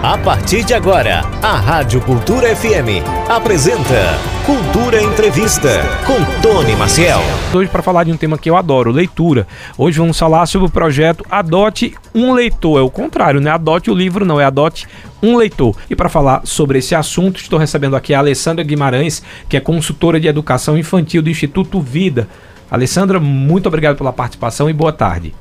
A partir de agora, a Rádio Cultura FM apresenta Cultura Entrevista com Tony Maciel. Hoje para falar de um tema que eu adoro, leitura. Hoje vamos falar sobre o projeto Adote um Leitor. É o contrário, né? Adote o livro, não é adote um leitor. E para falar sobre esse assunto, estou recebendo aqui a Alessandra Guimarães, que é consultora de educação infantil do Instituto Vida. Alessandra, muito obrigado pela participação e boa tarde.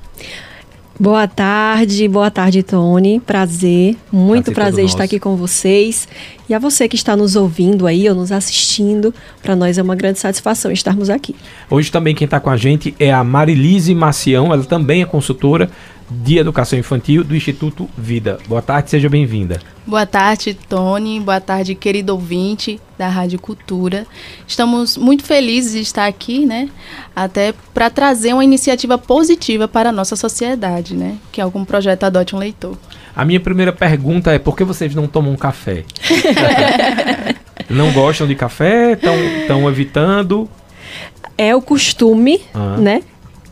Boa tarde, boa tarde, Tony. Prazer, muito prazer, prazer estar aqui com vocês. E a você que está nos ouvindo aí ou nos assistindo, para nós é uma grande satisfação estarmos aqui. Hoje também quem está com a gente é a Marilise Macião, ela também é consultora de Educação Infantil do Instituto Vida. Boa tarde, seja bem-vinda. Boa tarde, Tony. Boa tarde, querido ouvinte da Rádio Cultura. Estamos muito felizes de estar aqui, né? Até para trazer uma iniciativa positiva para a nossa sociedade, né? Que é algum projeto Adote um Leitor. A minha primeira pergunta é por que vocês não tomam café? não gostam de café? Estão evitando? É o costume, ah. né?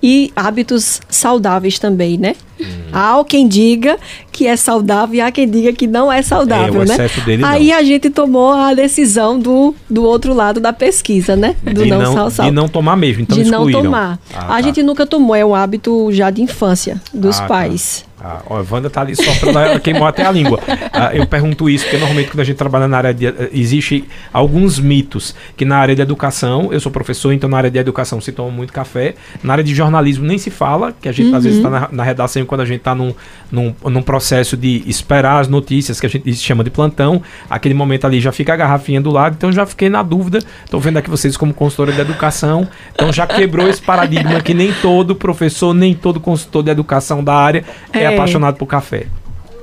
E hábitos saudáveis também, né? Hum. Há quem diga que é saudável e há quem diga que não é saudável, é, né? Aí não. a gente tomou a decisão do, do outro lado da pesquisa, né? Do de não, não sal, sal. De não tomar mesmo, então De excluíram. não tomar. Ah, a tá. gente nunca tomou, é um hábito já de infância dos ah, tá. pais. Tá. Ah, ó, a Wanda tá ali só pra queimou até a língua. Ah, eu pergunto isso porque normalmente quando a gente trabalha na área de. Eh, existe alguns mitos que na área de educação, eu sou professor, então na área de educação se toma muito café. Na área de jornalismo nem se fala, que a gente uhum. às vezes está na, na, redação quando a gente está num, num, num, processo de esperar as notícias, que a gente chama de plantão. Aquele momento ali já fica a garrafinha do lado, então já fiquei na dúvida. Estou vendo aqui vocês como consultora de educação. Então já quebrou esse paradigma que nem todo professor, nem todo consultor de educação da área é, é apaixonado por café.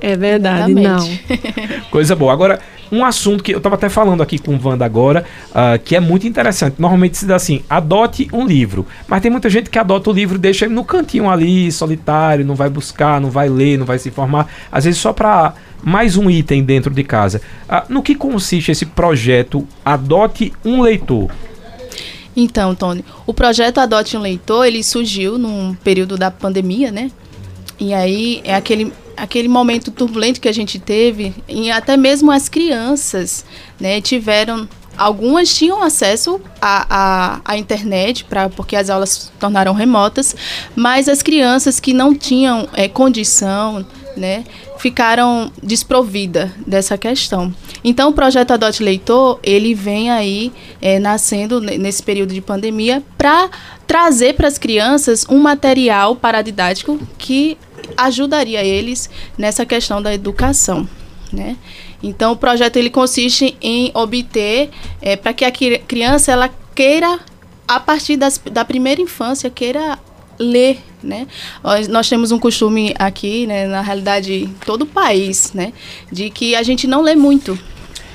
É verdade, não. Coisa boa. Agora, um assunto que eu estava até falando aqui com o Wanda agora, uh, que é muito interessante. Normalmente se diz assim, adote um livro. Mas tem muita gente que adota o livro e deixa ele no cantinho ali, solitário, não vai buscar, não vai ler, não vai se informar. Às vezes só para mais um item dentro de casa. Uh, no que consiste esse projeto Adote um Leitor? Então, Tony, o projeto Adote um Leitor, ele surgiu num período da pandemia, né? E aí é aquele, aquele momento turbulento que a gente teve, e até mesmo as crianças né, tiveram. Algumas tinham acesso à, à, à internet, pra, porque as aulas se tornaram remotas, mas as crianças que não tinham é, condição, né, ficaram desprovidas dessa questão. Então, o projeto Adote Leitor, ele vem aí é, nascendo nesse período de pandemia para trazer para as crianças um material paradidático que ajudaria eles nessa questão da educação, né? Então o projeto ele consiste em obter é, para que a criança ela queira a partir das, da primeira infância queira ler, né? Nós, nós temos um costume aqui, né, na realidade todo o país, né, de que a gente não lê muito,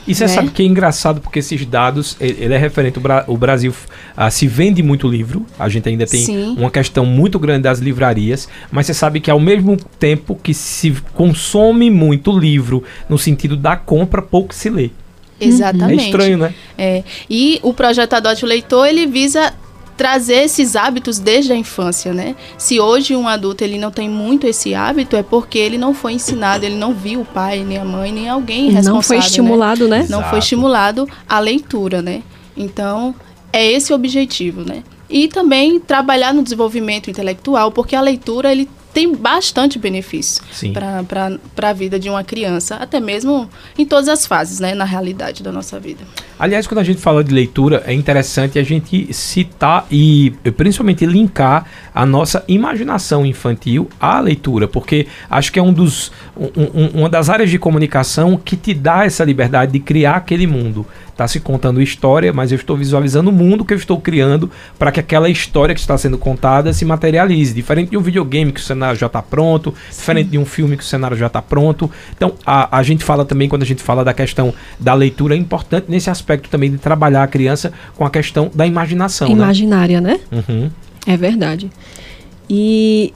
e você né? sabe que é engraçado porque esses dados, ele é referente, o Brasil uh, se vende muito livro, a gente ainda tem Sim. uma questão muito grande das livrarias, mas você sabe que ao mesmo tempo que se consome muito livro, no sentido da compra, pouco se lê. Exatamente. É estranho, né? É. E o projeto Adote o Leitor, ele visa trazer esses hábitos desde a infância, né? Se hoje um adulto ele não tem muito esse hábito, é porque ele não foi ensinado, ele não viu o pai, nem a mãe, nem alguém responsável. Não foi né? estimulado, né? né? Não foi estimulado a leitura, né? Então, é esse o objetivo, né? E também trabalhar no desenvolvimento intelectual, porque a leitura ele tem bastante benefício para a vida de uma criança, até mesmo em todas as fases, né, na realidade da nossa vida. Aliás, quando a gente fala de leitura, é interessante a gente citar e principalmente linkar a nossa imaginação infantil à leitura, porque acho que é um dos, um, um, uma das áreas de comunicação que te dá essa liberdade de criar aquele mundo está se contando história, mas eu estou visualizando o mundo que eu estou criando para que aquela história que está sendo contada se materialize. Diferente de um videogame que o cenário já está pronto, Sim. diferente de um filme que o cenário já está pronto. Então, a, a gente fala também, quando a gente fala da questão da leitura, é importante nesse aspecto também de trabalhar a criança com a questão da imaginação. Né? Imaginária, né? né? Uhum. É verdade. E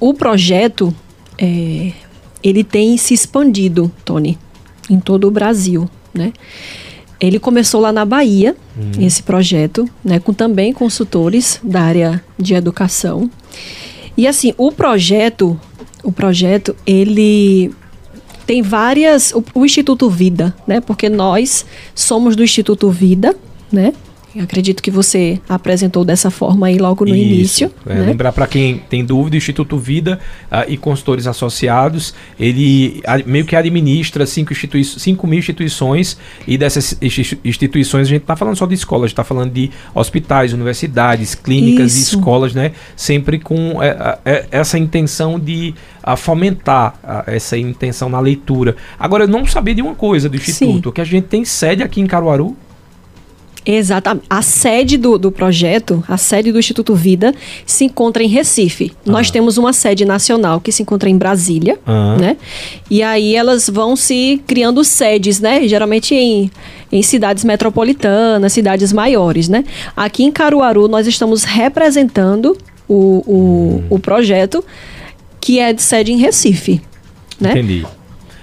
o projeto, é, ele tem se expandido, Tony, em todo o Brasil, né? Ele começou lá na Bahia, uhum. esse projeto, né, com também consultores da área de educação. E assim, o projeto, o projeto, ele tem várias. O, o Instituto Vida, né? Porque nós somos do Instituto Vida, né? Acredito que você apresentou dessa forma aí logo no Isso. início. É, né? Lembrar para quem tem dúvida, o Instituto Vida uh, e consultores associados, ele meio que administra cinco, institui cinco mil instituições e dessas instituições a gente está falando só de escolas, a gente está falando de hospitais, universidades, clínicas Isso. e escolas, né? Sempre com é, é, essa intenção de a fomentar a, essa intenção na leitura. Agora, eu não sabia de uma coisa do Instituto, Sim. que a gente tem sede aqui em Caruaru. Exatamente. A sede do, do projeto, a sede do Instituto Vida, se encontra em Recife. Ah. Nós temos uma sede nacional que se encontra em Brasília, ah. né? E aí elas vão se criando sedes, né? Geralmente em, em cidades metropolitanas, cidades maiores, né? Aqui em Caruaru, nós estamos representando o, o, hum. o projeto que é de sede em Recife, né? Entendi.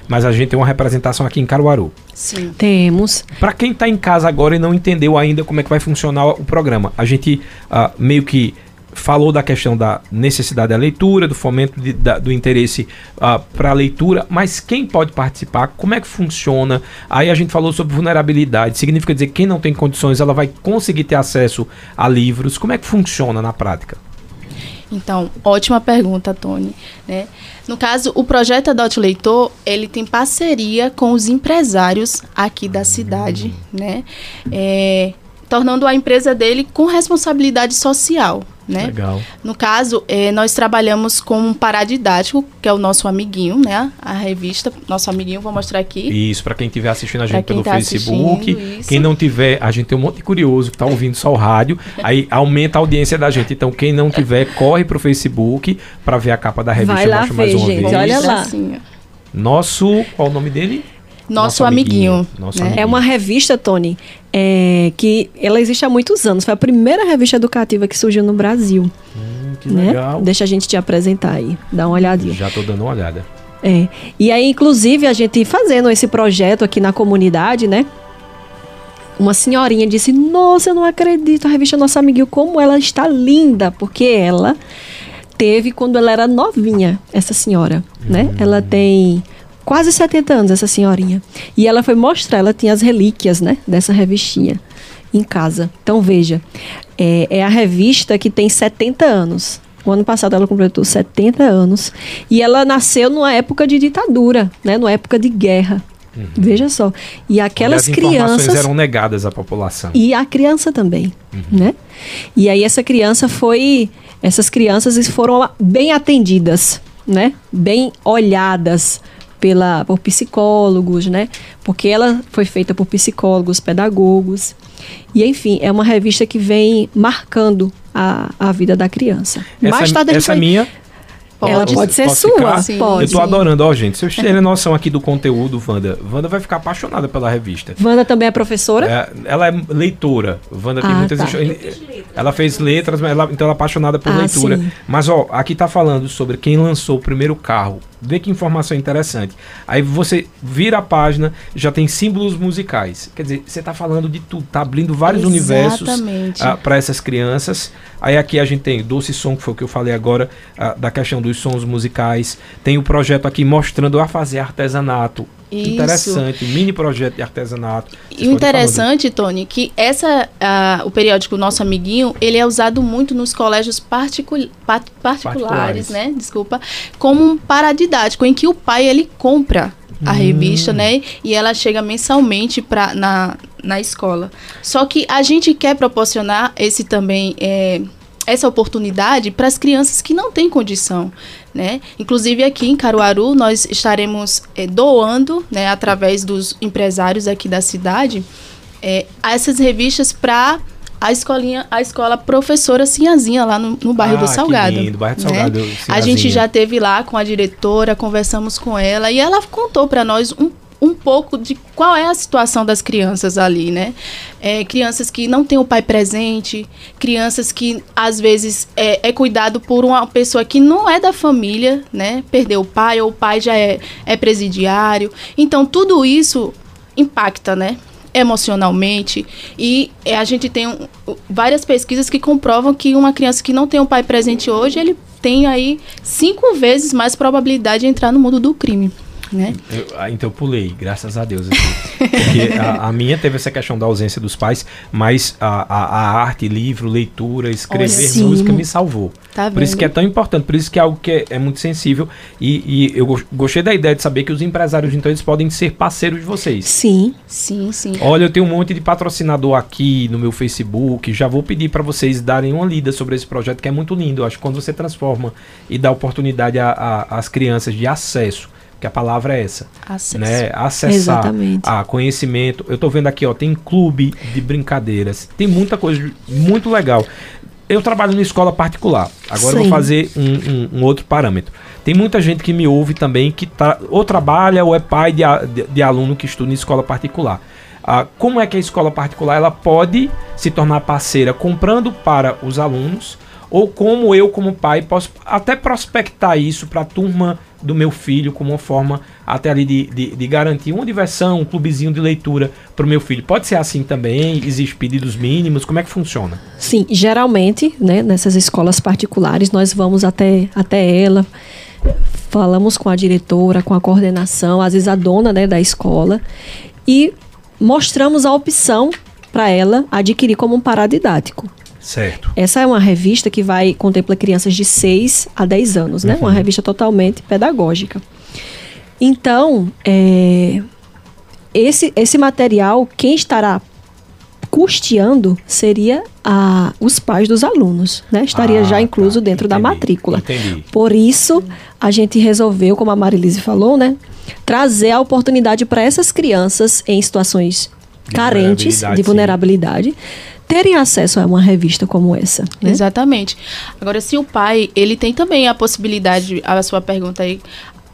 Mas a gente tem uma representação aqui em Caruaru. Sim. Temos. Para quem está em casa agora e não entendeu ainda como é que vai funcionar o programa, a gente uh, meio que falou da questão da necessidade da leitura, do fomento de, da, do interesse uh, ah, para a leitura, mas quem pode participar, como é que funciona? Aí a gente falou sobre vulnerabilidade, significa dizer que quem não tem condições, ela vai conseguir ter acesso a livros. Como é que funciona na prática? Então, ótima pergunta, Tony. Né? No caso, o projeto Adote Leitor, ele tem parceria com os empresários aqui da cidade, né? É, tornando a empresa dele com responsabilidade social né? Legal. No caso, é, nós trabalhamos com um paradidático, que é o nosso amiguinho, né? A revista, nosso amiguinho, vou mostrar aqui. Isso, para quem estiver assistindo a gente pelo tá Facebook. Quem não tiver, a gente tem um monte de curioso que está ouvindo só o rádio, aí aumenta a audiência da gente. Então, quem não tiver, corre pro Facebook para ver a capa da revista. Vai lá ver, mais uma gente, vez. olha lá. Nosso, qual o nome dele? Nosso, Nosso amiguinho. amiguinho. Nosso né? amiguinho. É uma revista, Tony, é, que ela existe há muitos anos. Foi a primeira revista educativa que surgiu no Brasil. Hum, que né? legal. Deixa a gente te apresentar aí. Dá uma olhadinha. Já estou dando uma olhada. É. E aí, inclusive, a gente fazendo esse projeto aqui na comunidade, né? Uma senhorinha disse: Nossa, eu não acredito, a revista Nosso Amiguinho, como ela está linda, porque ela teve quando ela era novinha, essa senhora, né? hum. né? Ela tem quase 70 anos, essa senhorinha. E ela foi mostrar, ela tinha as relíquias, né, dessa revistinha em casa. Então veja, é, é a revista que tem 70 anos. O ano passado ela completou 70 anos e ela nasceu numa época de ditadura, né, numa época de guerra. Uhum. Veja só. E aquelas e as crianças eram negadas à população. E a criança também, uhum. né? E aí essa criança foi, essas crianças foram bem atendidas, né? Bem olhadas pela, por psicólogos, né? Porque ela foi feita por psicólogos, pedagogos. E, enfim, é uma revista que vem marcando a, a vida da criança. Essa, Mais tarde essa foi... minha Pode. Ela pode ser sua. Sim. Pode. Eu tô adorando. Ó, gente, vocês terem noção aqui do conteúdo, Wanda, Wanda vai ficar apaixonada pela revista. Wanda também é professora? É, ela é leitora. Wanda tem ah, muitas... Tá. Ela fez letras, mas ela, então ela é apaixonada por ah, leitura. Sim. Mas, ó, aqui tá falando sobre quem lançou o primeiro carro. Vê que informação interessante. Aí você vira a página, já tem símbolos musicais. Quer dizer, você tá falando de tudo, tá abrindo vários Exatamente. universos ah, para essas crianças. Aí aqui a gente tem Doce Som, que foi o que eu falei agora, ah, da questão dos sons musicais. Tem o projeto aqui mostrando a fazer artesanato. Isso. Interessante, mini projeto de artesanato. e o interessante, Tony, que essa, o periódico Nosso Amiguinho, ele é usado muito nos colégios particul particulares, particulares, né? Desculpa, como um paradidático, em que o pai ele compra a hum. revista, né? E ela chega mensalmente pra, na, na escola. Só que a gente quer proporcionar esse também. É, essa oportunidade para as crianças que não têm condição, né? Inclusive aqui em Caruaru nós estaremos é, doando, né, através dos empresários aqui da cidade, é, essas revistas para a escolinha, a escola professora Sinhazinha lá no, no bairro ah, do Salgado. lindo, bairro do né? Salgado. A gente já teve lá com a diretora, conversamos com ela e ela contou para nós um um pouco de qual é a situação das crianças ali, né? É, crianças que não têm o pai presente, crianças que às vezes é, é, cuidado por uma pessoa que não é da família, né? Perdeu o pai ou o pai já é, é presidiário. Então tudo isso impacta, né? emocionalmente e é, a gente tem um, várias pesquisas que comprovam que uma criança que não tem um pai presente hoje ele tem aí cinco vezes mais probabilidade de entrar no mundo do crime né? Eu, ah, então eu pulei, graças a Deus. Assim, porque a, a, minha teve essa questão da ausência dos pais, mas a, a, a arte, livro, leitura, escrever Olha, música me salvou. Tá por isso que é tão importante, por isso que é algo que é, é muito sensível. E, e, eu gostei da ideia de saber que os empresários, então, eles podem ser parceiros de vocês. Sim, sim, sim. Olha, eu tenho um monte de patrocinador aqui no meu Facebook. Já vou pedir para vocês darem uma lida sobre esse projeto, que é muito lindo. Eu acho que quando você transforma e dá oportunidade às crianças de acesso que a palavra é essa. Acesso. Né? Acessar Exatamente. a conhecimento. Eu estou vendo aqui, ó, tem clube de brincadeiras, tem muita coisa muito legal. Eu trabalho em escola particular. Agora vou fazer um, um, um, outro parâmetro. Tem muita gente que me ouve também que tá, ou trabalha ou é pai de, de, de aluno que estuda em escola particular. Ah, como é que a escola particular ela pode se tornar parceira comprando para os alunos ou como eu como pai posso até prospectar isso para a turma do meu filho como uma forma até ali de, de, de garantir uma diversão, um clubezinho de leitura para o meu filho. Pode ser assim também? Existem pedidos mínimos? Como é que funciona? Sim, geralmente, né, nessas escolas particulares, nós vamos até, até ela, falamos com a diretora, com a coordenação, às vezes a dona né, da escola, e mostramos a opção para ela adquirir como um paradidático. Certo. Essa é uma revista que vai contempla crianças de 6 a 10 anos, né? Uhum. Uma revista totalmente pedagógica. Então, é, esse, esse material, quem estará custeando seria a, os pais dos alunos, né? Estaria ah, já incluso tá, dentro entendi, da matrícula. Entendi. Por isso, a gente resolveu, como a Marilise falou, né? Trazer a oportunidade para essas crianças em situações de carentes, vulnerabilidade, de vulnerabilidade, sim terem acesso a uma revista como essa. Né? Exatamente. Agora, se o pai, ele tem também a possibilidade, a sua pergunta aí,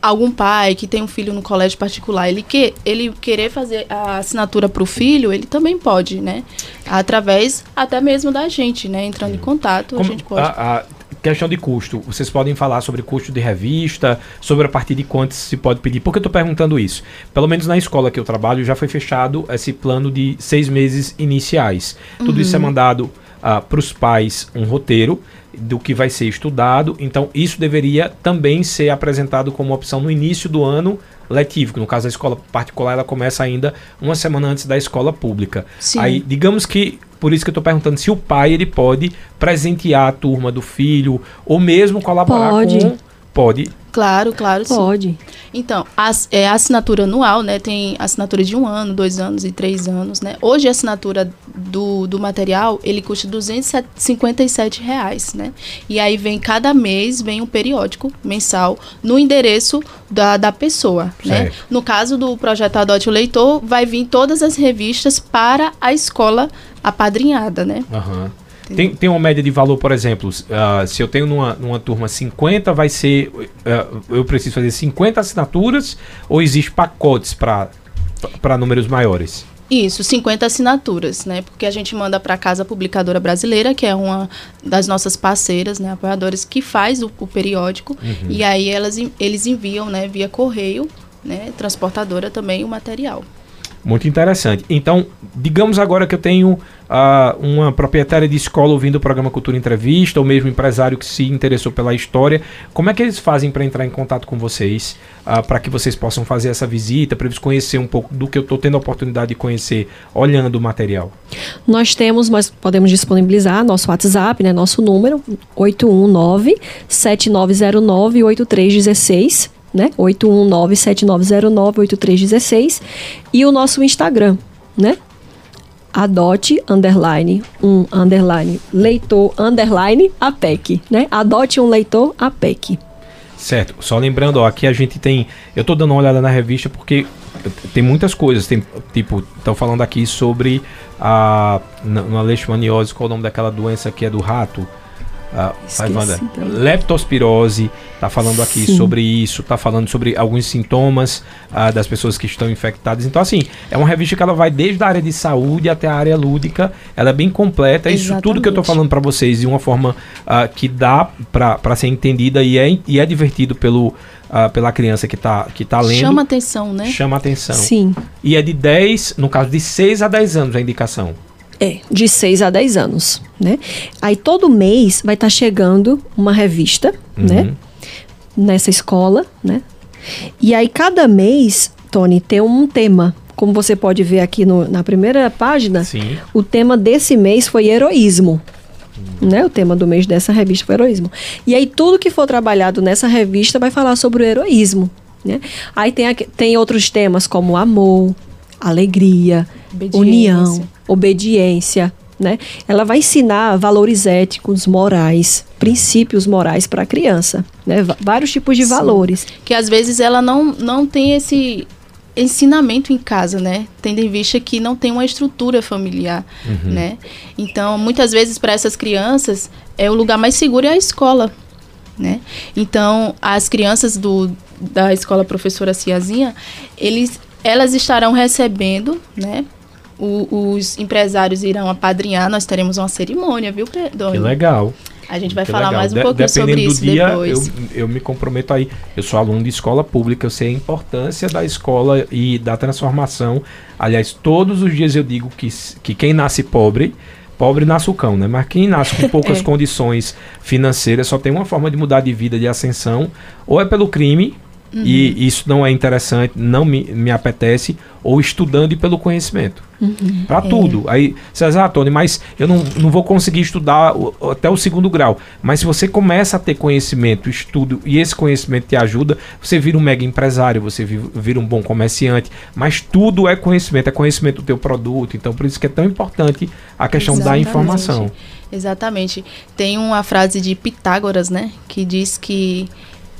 algum pai que tem um filho no colégio particular, ele, que, ele querer fazer a assinatura para o filho, ele também pode, né? Através até mesmo da gente, né? Entrando em contato, Como a gente pode. A, a questão de custo, vocês podem falar sobre custo de revista, sobre a partir de quanto se pode pedir. Por que eu estou perguntando isso? Pelo menos na escola que eu trabalho já foi fechado esse plano de seis meses iniciais. Tudo uhum. isso é uhum. mandado uh, ah, para os pais um roteiro do que vai ser estudado. Então, isso deveria também ser apresentado como opção no início do ano letivo, que no caso da escola particular ela começa ainda uma semana antes da escola pública. Sim. Aí, digamos que por isso que eu estou perguntando se o pai ele pode presentear a turma do filho ou mesmo colaborar pode. com pode Claro, claro, Pode. Sim. Então, as, é a assinatura anual, né? Tem assinatura de um ano, dois anos e três anos, né? Hoje a assinatura do, do material, ele custa 257 reais, né? E aí vem, cada mês, vem um periódico mensal no endereço da, da pessoa, né? certo. né? No caso do projeto Adote o Leitor, vai vir todas as revistas para a escola apadrinhada, né? Aham. Uhum. Tem, tem uma média de valor, por exemplo, uh, se eu tenho numa, numa turma 50, vai ser. Uh, eu preciso fazer 50 assinaturas ou existe pacotes para números maiores? Isso, 50 assinaturas, né? Porque a gente manda para a Casa Publicadora Brasileira, que é uma das nossas parceiras, né, apoiadores, que faz o, o periódico. Uhum. E aí elas, eles enviam, né, via correio, né, transportadora também, o material. Muito interessante. Então, digamos agora que eu tenho uh, uma proprietária de escola ouvindo o programa Cultura Entrevista, ou mesmo empresário que se interessou pela história. Como é que eles fazem para entrar em contato com vocês, uh, para que vocês possam fazer essa visita, para eles conhecer um pouco do que eu estou tendo a oportunidade de conhecer olhando o material? Nós temos, nós podemos disponibilizar nosso WhatsApp, né, nosso número, 819 7909 8316 né? 819-7909-8316 e o nosso Instagram, né? Adote, underline, um, underline, leitor, underline, APEC, né? Adote um leitor, APEC. Certo. Só lembrando, ó, aqui a gente tem... Eu tô dando uma olhada na revista porque tem muitas coisas. Tem, tipo, estão falando aqui sobre a... Na, leishmaniose, qual é o nome daquela doença que é do rato? Uh, leptospirose, está falando aqui Sim. sobre isso, está falando sobre alguns sintomas uh, das pessoas que estão infectadas. Então, assim, é uma revista que ela vai desde a área de saúde até a área lúdica. Ela é bem completa. Exatamente. Isso tudo que eu estou falando para vocês de uma forma uh, que dá para ser entendida e é, e é divertido pelo, pela criança que está que tá lendo. Chama atenção, né? Chama atenção. Sim. E é de 10, no caso de 6 a 10 anos a indicação. É, de 6 a 10 anos, né? Aí todo mês vai estar tá chegando uma revista, uhum. né? Nessa escola, né? E aí, cada mês, Tony, tem um tema. Como você pode ver aqui no, na primeira página, Sim. o tema desse mês foi heroísmo. Né? O tema do mês dessa revista foi heroísmo. E aí, tudo que for trabalhado nessa revista vai falar sobre o heroísmo. Né? Aí tem, tem outros temas como amor, alegria, Obediência. união, obediência. Né? Ela vai ensinar valores éticos, morais, princípios morais para a criança. Né? Vários tipos de Sim. valores. que às vezes ela não, não tem esse ensinamento em casa, né? Tendo em vista que não tem uma estrutura familiar, né? Então, muitas vezes para essas crianças é o lugar mais seguro é a escola, né? Então, as crianças do da escola professora Ciazinha, eles elas estarão recebendo, né? O- os empresários irão apadrinhar, nós teremos uma cerimônia, viu, Pre- Que legal. A gente vai que falar legal. mais um De- pouquinho sobre isso do dia, depois. Eu, eu me comprometo aí. Eu sou aluno de escola pública, eu sei a importância da escola e da transformação. Aliás, todos os dias eu digo que, que quem nasce pobre, pobre nasce o cão, né? Mas quem nasce com poucas É. condições financeiras só tem uma forma de mudar de vida, de ascensão, ou é pelo crime, Uhum. e isso não é interessante, não me, me apetece, ou estudando e pelo conhecimento. Uhum. Pra tudo. Aí, César, Tony, mas eu não, não vou conseguir estudar o- até o segundo grau. Mas se você começa a ter conhecimento, estudo, e esse conhecimento te ajuda, você vira um mega empresário, você vi- vira um bom comerciante. Mas tudo é conhecimento, é conhecimento do teu produto. Então, por isso que é tão importante a questão da Exatamente. informação. Exatamente. Tem uma frase de Pitágoras, né? Que diz que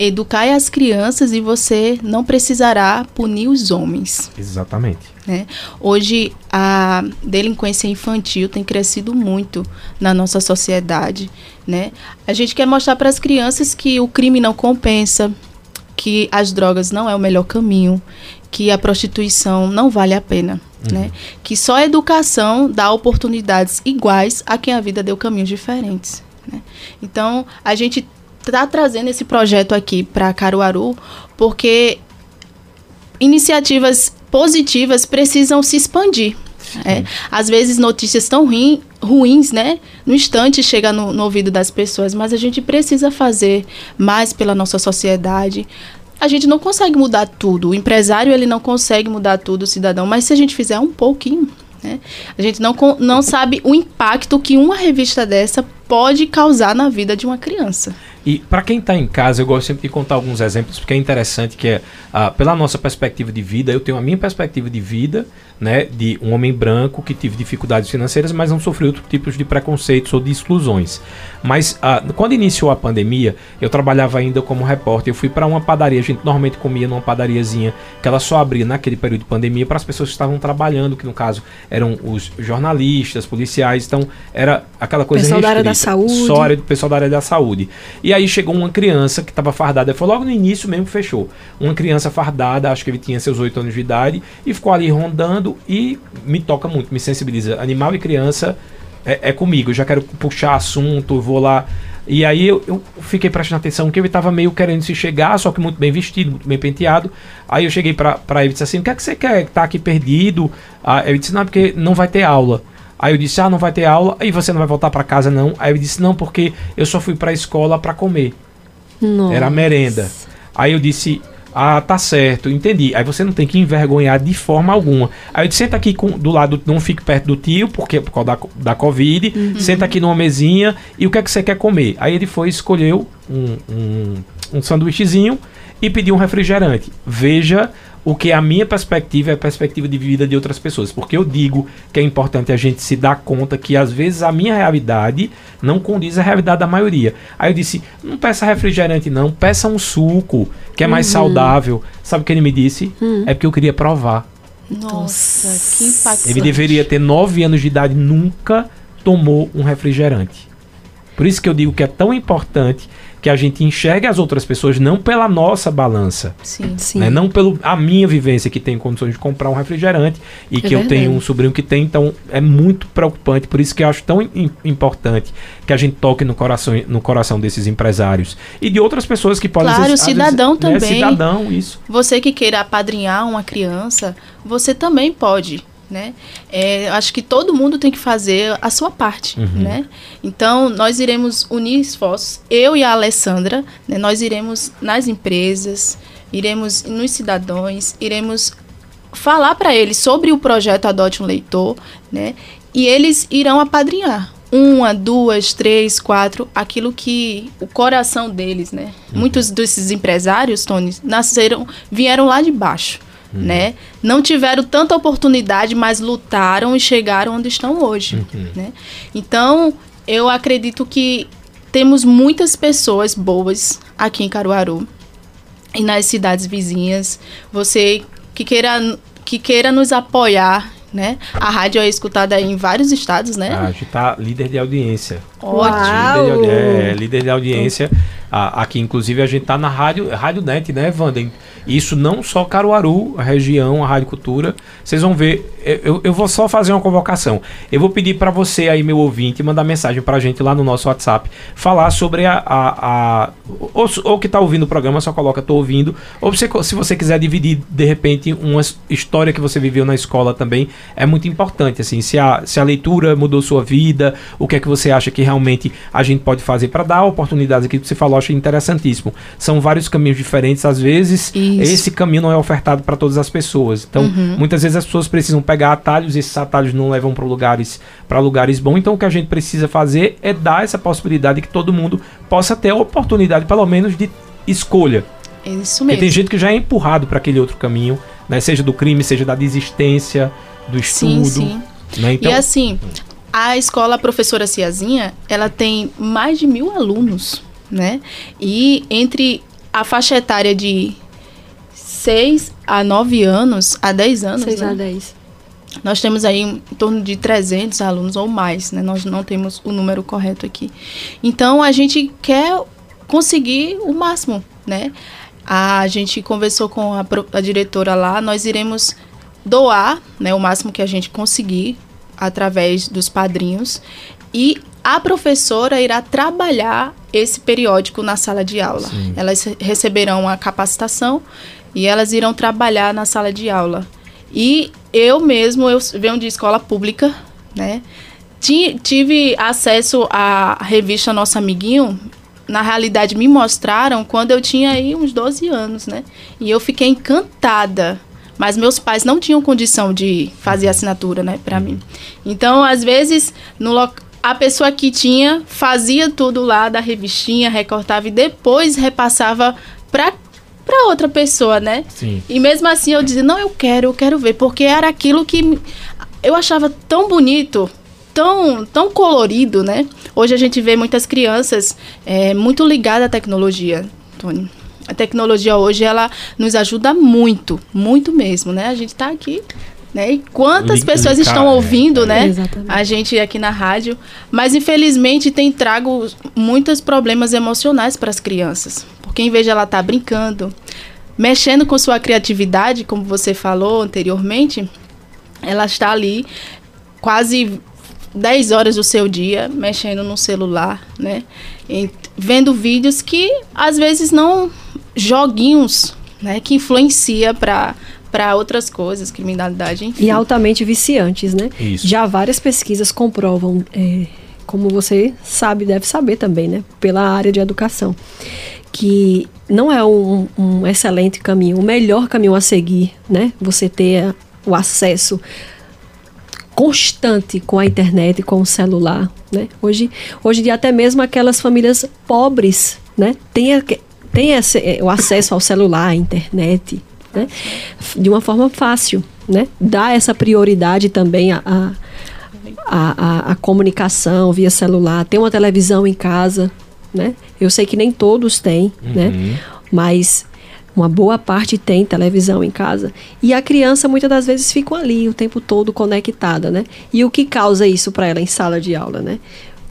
educai as crianças e você não precisará punir os homens. Exatamente. Né? Hoje a delinquência infantil tem crescido muito na nossa sociedade, né? A gente quer mostrar para as crianças que o crime não compensa, que as drogas não é o melhor caminho, que a prostituição não vale a pena, né? Que só a educação dá oportunidades iguais a quem a vida deu caminhos diferentes, né? Então, a gente está trazendo esse projeto aqui para Caruaru porque iniciativas positivas precisam se expandir. é. Às vezes notícias tão ruim, ruins, né? No instante chega no, no ouvido das pessoas, mas a gente precisa fazer mais pela nossa sociedade. A gente não consegue mudar tudo. O empresário ele não consegue mudar tudo, o cidadão. Mas se a gente fizer um pouquinho, né? A gente não, não sabe o impacto que uma revista dessa pode causar na vida de uma criança. E para quem está em casa, eu gosto sempre de contar alguns exemplos, porque é interessante que é, ah, pela nossa perspectiva de vida, eu tenho a minha perspectiva de vida, né, de um homem branco que tive dificuldades financeiras, mas não sofreu outros tipos de preconceitos ou de exclusões. Mas ah, quando iniciou a pandemia, eu trabalhava ainda como repórter, eu fui para uma padaria, a gente normalmente comia numa padariazinha que ela só abria naquele período de pandemia para as pessoas que estavam trabalhando, que no caso eram os jornalistas, policiais, então era aquela coisa Pessoal da área da restrita, saúde. Só área pessoal da área da saúde. E aí chegou uma criança que estava fardada, foi logo no início mesmo que fechou. Uma criança fardada, acho que ele tinha seus 8 anos de idade, e ficou ali rondando e me toca muito, me sensibiliza. Animal e criança é, é comigo, eu já quero puxar assunto, vou lá. E aí eu, eu fiquei prestando atenção que ele estava meio querendo se chegar, só que muito bem vestido, muito bem penteado. Aí eu cheguei pra ele e disse assim: O que é que você quer? Tá aqui perdido? Ah, ele disse: Não, porque não vai ter aula. Aí eu disse: Ah, não vai ter aula. Aí você não vai voltar pra casa, não. Aí ele disse: Não, porque eu só fui pra escola pra comer. Nossa. Era merenda. Aí eu disse: Ah, tá certo, entendi. Aí você não tem que envergonhar de forma alguma. Aí eu disse: Senta aqui com, do lado, não fique perto do tio, porque por causa da, da Covid. Senta aqui numa mesinha e o que é que você quer comer? Aí ele foi, escolheu um, um, um sanduíchezinho e pediu um refrigerante. Veja o que é a minha perspectiva é a perspectiva de vida de outras pessoas. Porque eu digo que é importante a gente se dar conta que às vezes a minha realidade não condiz à realidade da maioria. Aí eu disse: não peça refrigerante, não, peça um suco, que é mais saudável. Sabe o que ele me disse? É porque eu queria provar. Nossa, que impactante. Ele deveria ter 9 anos de idade, nunca tomou um refrigerante. Por isso que eu digo que é tão importante que a gente enxergue as outras pessoas não pela nossa balança, Sim. Sim. né? não pelo a minha vivência que tem condições de comprar um refrigerante e que eu verdade. tenho um sobrinho que tem, então é muito preocupante. Por isso que eu acho tão im- importante que a gente toque no coração, no coração desses empresários e de outras pessoas que podem Claro, vezes- cidadão né, também. cidadão, isso. Você que queira apadrinhar uma criança, você também pode, né? É, acho que todo mundo tem que fazer a sua parte, Uhum. né? Então, nós iremos unir esforços, eu e a Alessandra, né, nós iremos nas empresas, iremos nos cidadãos, iremos falar para eles sobre o projeto Adote um Leitor, né? E eles irão apadrinhar uma, duas, três, quatro, aquilo que o coração deles, né? Uhum. Muitos desses empresários, Tony, nasceram, vieram lá de baixo, uhum. né? Não tiveram tanta oportunidade, mas lutaram e chegaram onde estão hoje, uhum. né? Então, eu acredito que temos muitas pessoas boas aqui em Caruaru e nas cidades vizinhas. Você que queira que queira nos apoiar né? A rádio é escutada em vários estados, né? A gente tá líder de audiência. Ótimo. Líder de, é, líder de audiência. Aqui, inclusive, a gente tá na rádio, rádio net, né, Wanda? Isso não só Caruaru, a região, a Rádio Cultura. Vocês vão ver. Eu, eu vou só fazer uma convocação. Eu vou pedir para você aí, meu ouvinte, mandar mensagem pra gente lá no nosso WhatsApp. Falar sobre a. a, a ou, ou que tá ouvindo o programa, só coloca tô ouvindo. Ou você, se você quiser dividir, de repente, uma história que você viveu na escola também, é muito importante. Assim, se a, se a leitura mudou sua vida, o que é que você acha que realmente a gente pode fazer para dar oportunidades aqui que você falou, acho interessantíssimo. São vários caminhos diferentes, às vezes. E isso. Esse caminho não é ofertado para todas as pessoas. Então, uhum. muitas vezes as pessoas precisam pegar atalhos esses atalhos não levam para lugares para lugares bons. Então, o que a gente precisa fazer é dar essa possibilidade que todo mundo possa ter a oportunidade, pelo menos, de escolha. Isso mesmo. Porque tem gente que já é empurrado para aquele outro caminho, né? Seja do crime, seja da desistência, do estudo. Sim, sim. Né? Então, e assim, a escola Professora Ciazinha, ela tem mais de mil alunos, né? E entre a faixa etária de 6 a 9 anos, a 10 anos. 6 né? a 10. Nós temos aí em torno de 300 alunos ou mais, né? Nós não temos o número correto aqui. Então, a gente quer conseguir o máximo, né? A gente conversou com a, a diretora lá, nós iremos doar né, o máximo que a gente conseguir através dos padrinhos e a professora irá trabalhar esse periódico na sala de aula. Sim. Elas receberão a capacitação e elas irão trabalhar na sala de aula. E eu mesmo, eu venho de escola pública, né? Tive acesso à revista Nosso Amiguinho. Na realidade, me mostraram quando eu tinha aí uns 12 anos, né? E eu fiquei encantada. Mas meus pais não tinham condição de fazer assinatura, né, para mim. Então, às vezes, no a pessoa que tinha fazia tudo lá da revistinha, recortava e depois repassava para para outra pessoa, né? Sim. E mesmo assim eu dizia, não, eu quero, eu quero ver, porque era aquilo que eu achava tão bonito, tão, tão colorido, né? Hoje a gente vê muitas crianças é, muito ligadas à tecnologia, Tony. A tecnologia hoje, ela nos ajuda muito, muito mesmo, né? A gente está aqui né? E quantas pessoas estão é, ouvindo, é, né? Exatamente. A gente aqui na rádio, mas infelizmente tem trago muitos problemas emocionais para as crianças, porque em vez de ela estar tá brincando, mexendo com sua criatividade, como você falou anteriormente, ela está ali quase 10 horas do seu dia mexendo no celular, né? E vendo vídeos que às vezes não joguinhos, né, que influencia para para outras coisas, criminalidade, enfim. E altamente viciantes, né? Isso. Já várias pesquisas comprovam, é, como você sabe, deve saber também, né? Pela área de educação, que não é um, um excelente caminho, o melhor caminho a seguir, né? Você ter o acesso constante com a internet, com o celular, né? Hoje, hoje em dia até mesmo aquelas famílias pobres, né? Tem, tem esse, o acesso ao celular, à internet, né? De uma forma fácil, né? Dá essa prioridade também a, a, a, a, comunicação via celular, ter uma televisão em casa, né? Eu sei que nem todos têm, né? uhum. né? Mas uma boa parte tem televisão em casa. E a criança muitas das vezes fica ali o tempo todo conectada, né? E o que causa isso para ela em sala de aula, né?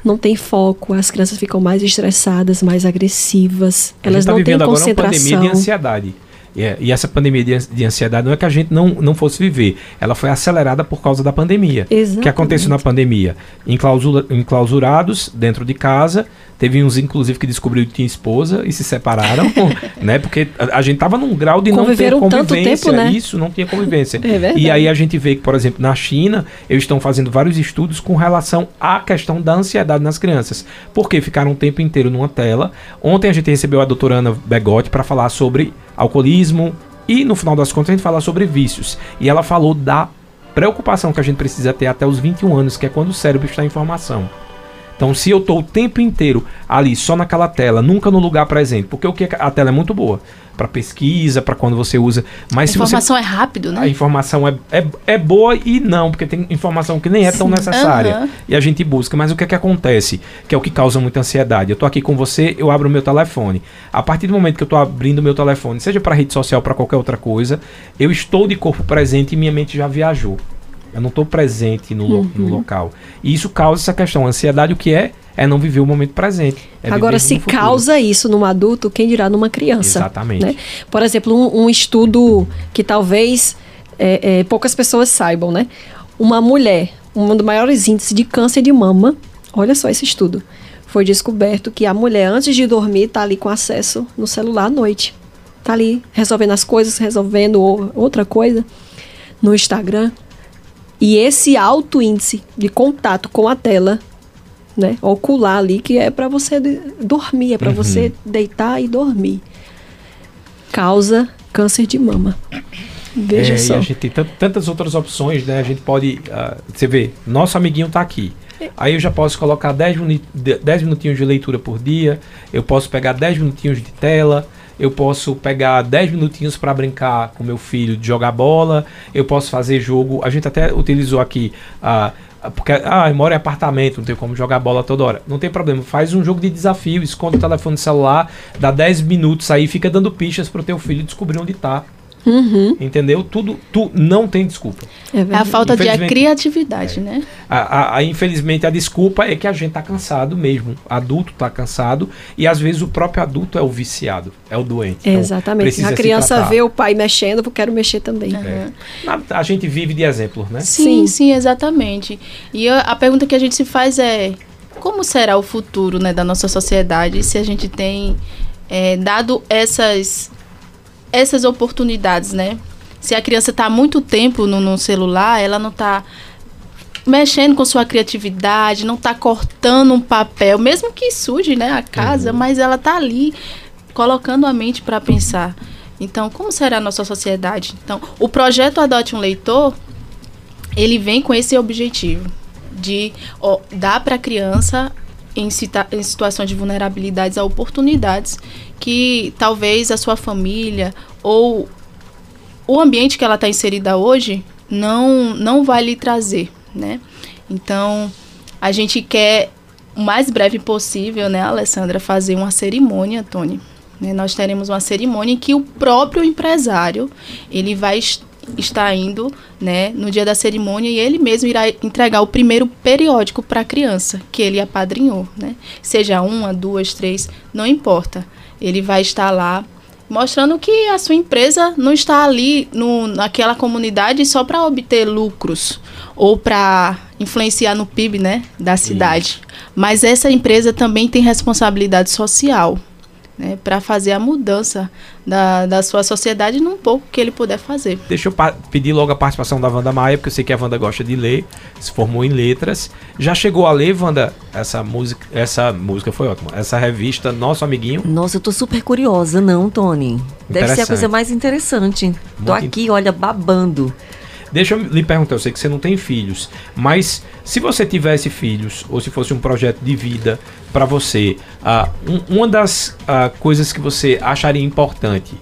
Não tem foco, as crianças ficam mais estressadas, mais agressivas, elas tá não têm concentração. Agora uma pandemia de ansiedade. É, e essa pandemia de, de, ansiedade não é que a gente não, não fosse viver, ela foi acelerada por causa da pandemia. Exatamente. O que aconteceu na pandemia? Enclausura, enclausurados dentro de casa, teve uns inclusive que descobriu que tinha esposa e se separaram, né? Porque a, a, gente tava num grau de não ter convivência, tempo, né? isso, não tinha convivência. É e aí a gente vê que, por exemplo, na China, eles estão fazendo vários estudos com relação à questão da ansiedade nas crianças. Porque ficaram um tempo inteiro numa tela. Ontem a gente recebeu a doutora Ana Begotti para falar sobre alcoolismo autismo e no final das contas a gente fala sobre vícios. E ela falou da preocupação que a gente precisa ter até os 21 anos, que é quando o cérebro está em formação. Então, se eu estou o tempo inteiro ali só naquela tela, nunca no lugar presente, porque o que a tela é muito boa para pesquisa, para quando você usa, mas a informação você, é rápido, né? A informação é, é, é boa e não, porque tem informação que nem é Sim. tão necessária uhum. e a gente busca. Mas o que é que acontece? Que é o que causa muita ansiedade. Eu tô aqui com você, eu abro o meu telefone. A partir do momento que eu tô abrindo o meu telefone, seja para rede social, para qualquer outra coisa, eu estou de corpo presente e minha mente já viajou. Eu não estou presente no, uhum. no, local. E isso causa essa questão. A ansiedade, o que é? É não viver o momento presente. É Agora, se causa isso num adulto, quem dirá numa criança? Exatamente. Né? Por exemplo, um, um estudo que talvez é, é, poucas pessoas saibam, né? Uma mulher, um dos maiores índices de câncer de mama, olha só esse estudo. Foi descoberto que a mulher, antes de dormir, está ali com acesso no celular à noite. Está ali resolvendo as coisas, resolvendo outra coisa no Instagram. E esse alto índice de contato com a tela, né, ocular ali, que é para você dormir, é para uhum. você deitar e dormir, causa câncer de mama. Veja é, só. E a gente tem tantas outras opções, né? A gente pode. Uh, você vê, nosso amiguinho está aqui. Aí eu já posso colocar 10, 10 minutinhos de leitura por dia, eu posso pegar 10 minutinhos de tela, eu posso pegar 10 minutinhos para brincar com meu filho de jogar bola, eu posso fazer jogo. A gente até utilizou aqui a. Uh, porque, ah, eu moro em apartamento, não tem como jogar bola toda hora. Não tem problema, faz um jogo de desafio, esconde o telefone celular, dá 10 minutos aí, fica dando pistas pro teu filho descobrir onde tá. Uhum. Entendeu? Tudo, tu não tem desculpa. É, é a falta de criatividade, é. né? A, a, a, infelizmente, a desculpa é que a gente tá cansado mesmo. Adulto tá cansado e às vezes o próprio adulto é o viciado, é o doente. Então, Exatamente. A criança vê o pai mexendo, eu quero mexer também. Uhum. É. A, gente vive de exemplos, né? Sim, sim, sim, exatamente. E a, a pergunta que a gente se faz é como será o futuro né, da nossa sociedade se a gente tem é, dado essas essas oportunidades, né? Se a criança está muito tempo no, no, celular, ela não está mexendo com sua criatividade, não está cortando um papel, mesmo que suje, né, a casa, uhum. mas ela está ali colocando a mente para pensar. Então, como será a nossa sociedade? Então, o projeto Adote um Leitor, ele vem com esse objetivo de ó, dar para a criança em, em situações de vulnerabilidades a oportunidades que talvez a sua família ou o ambiente que ela está inserida hoje não, não vai lhe trazer, né? Então, a gente quer o mais breve possível, né, Alessandra, fazer uma cerimônia, Tony. Né? Nós teremos uma cerimônia em que o próprio empresário, ele vai está indo, né, no dia da cerimônia e ele mesmo irá entregar o primeiro periódico para a criança que ele apadrinhou, né? Seja uma, duas, três, não importa. Ele vai estar lá mostrando que a sua empresa não está ali no, naquela comunidade só para obter lucros ou para influenciar no PIB, né, da cidade. Mas essa empresa também tem responsabilidade social né, para fazer a mudança da, da sua sociedade num pouco que ele puder fazer. Deixa eu pedir logo a participação da Wanda Maia, porque eu sei que a Wanda gosta de ler, se formou em letras. Já chegou a ler, Wanda, essa música, essa música foi ótima, essa revista Nosso Amiguinho? Nossa, eu tô super curiosa, não, Tony? Deve ser a coisa mais interessante. Muito tô aqui, olha, babando. Deixa eu lhe perguntar, eu sei que você não tem filhos, mas se você tivesse filhos, ou se fosse um projeto de vida para você, uh, um, uma das uh, coisas que você acharia importante,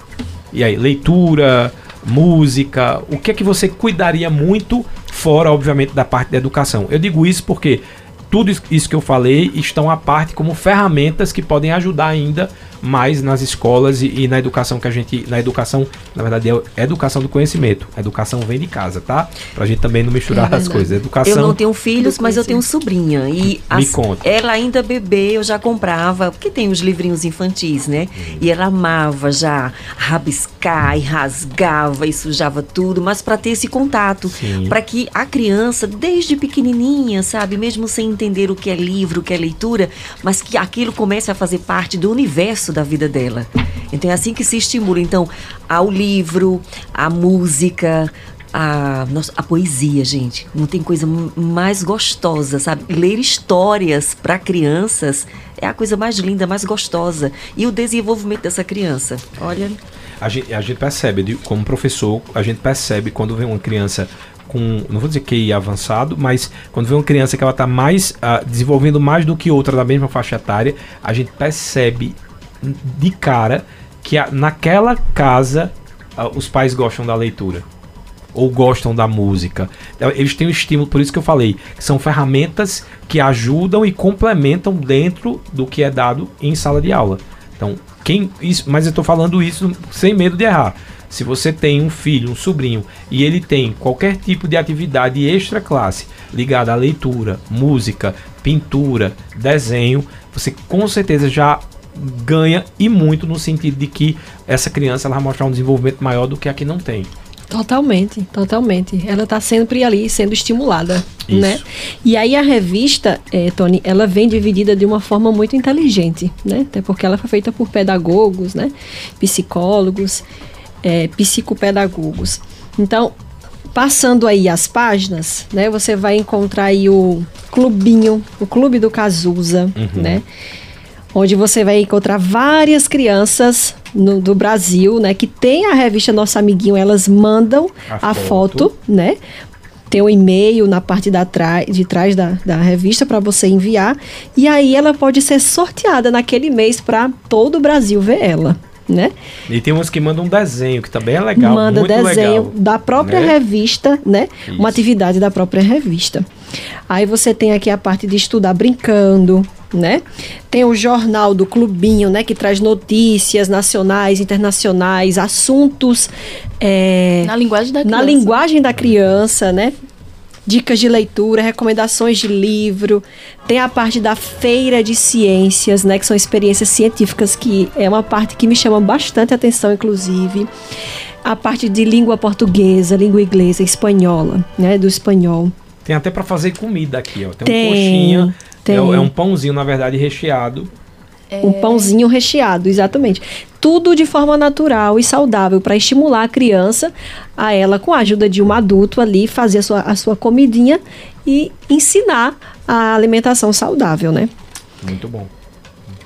e aí, leitura, música, o que é que você cuidaria muito, fora, obviamente, da parte da educação? Eu digo isso porque tudo isso que eu falei estão à parte como ferramentas que podem ajudar ainda mais nas escolas e, e, na educação que a gente. Na educação, na verdade, é educação do conhecimento. A educação vem de casa, tá? Pra gente também não misturar é as coisas. Educação. Eu não tenho filhos, mas eu tenho sobrinha. E Me conta. ela ainda bebê, eu já comprava, porque tem os livrinhos infantis, né? Hum. E ela amava já rabiscar e rasgava e sujava tudo, mas para ter esse contato. para que a criança, desde pequenininha, sabe, mesmo sem entender o que é livro, o que é leitura, mas que aquilo comece a fazer parte do universo da vida dela. Então é assim que se estimula. Então, ao livro, a música, a, a poesia, gente. Não tem coisa mais gostosa, sabe? Ler histórias para crianças é a coisa mais linda, mais gostosa. E o desenvolvimento dessa criança. Olha. A gente, a gente percebe, como professor, a gente percebe quando vem uma criança com, não vou dizer QI avançado, mas quando vê uma criança que ela está mais uh, desenvolvendo mais do que outra da mesma faixa etária, a gente percebe de cara que a, naquela casa uh, os pais gostam da leitura ou gostam da música. Eles têm um estímulo, por isso que eu falei, que são ferramentas que ajudam e complementam dentro do que é dado em sala de aula. Então, quem isso, mas eu estou falando isso sem medo de errar. Se você tem um filho, um sobrinho, e ele tem qualquer tipo de atividade extra classe ligada à leitura, música, pintura, desenho, você com certeza já ganha e muito no sentido de que essa criança ela vai mostrar um desenvolvimento maior do que a que não tem. Totalmente, totalmente. Ela está sempre ali sendo estimulada, Isso. né? E aí a revista, é, Tony, ela vem dividida de uma forma muito inteligente, né? Até porque ela foi feita por pedagogos, né? Psicólogos, é, psicopedagogos. Então, passando aí as páginas, né? Você vai encontrar aí o clubinho, o clube do Cazuza, uhum. né? onde você vai encontrar várias crianças no, do Brasil, né, que tem a revista Nosso Amiguinho, elas mandam a, a foto. foto, né? Tem um e-mail na parte da de trás da, da revista para você enviar. E aí ela pode ser sorteada naquele mês para todo o Brasil ver ela. Né? E tem umas que mandam um desenho, que também é legal. Manda desenho legal, da própria né? revista, né? Isso. Uma atividade da própria revista. Aí você tem aqui a parte de estudar brincando, né? Tem o jornal do Clubinho, né? Que traz notícias nacionais, internacionais, assuntos é, na linguagem da criança. na linguagem da criança, né? Dicas de leitura, recomendações de livro. Tem a parte da feira de ciências, né? Que são experiências científicas que é uma parte que me chama bastante atenção, inclusive. A parte de língua portuguesa, língua inglesa, espanhola, né? Do espanhol. Tem até para fazer comida aqui, ó. Tem, tem um coxinha tem. É, é um pãozinho, na verdade, recheado. É... Um pãozinho recheado, exatamente. Tudo de forma natural e saudável para estimular a criança a ela, com a ajuda de um adulto ali, fazer a sua, a sua comidinha e ensinar a alimentação saudável, né? Muito bom.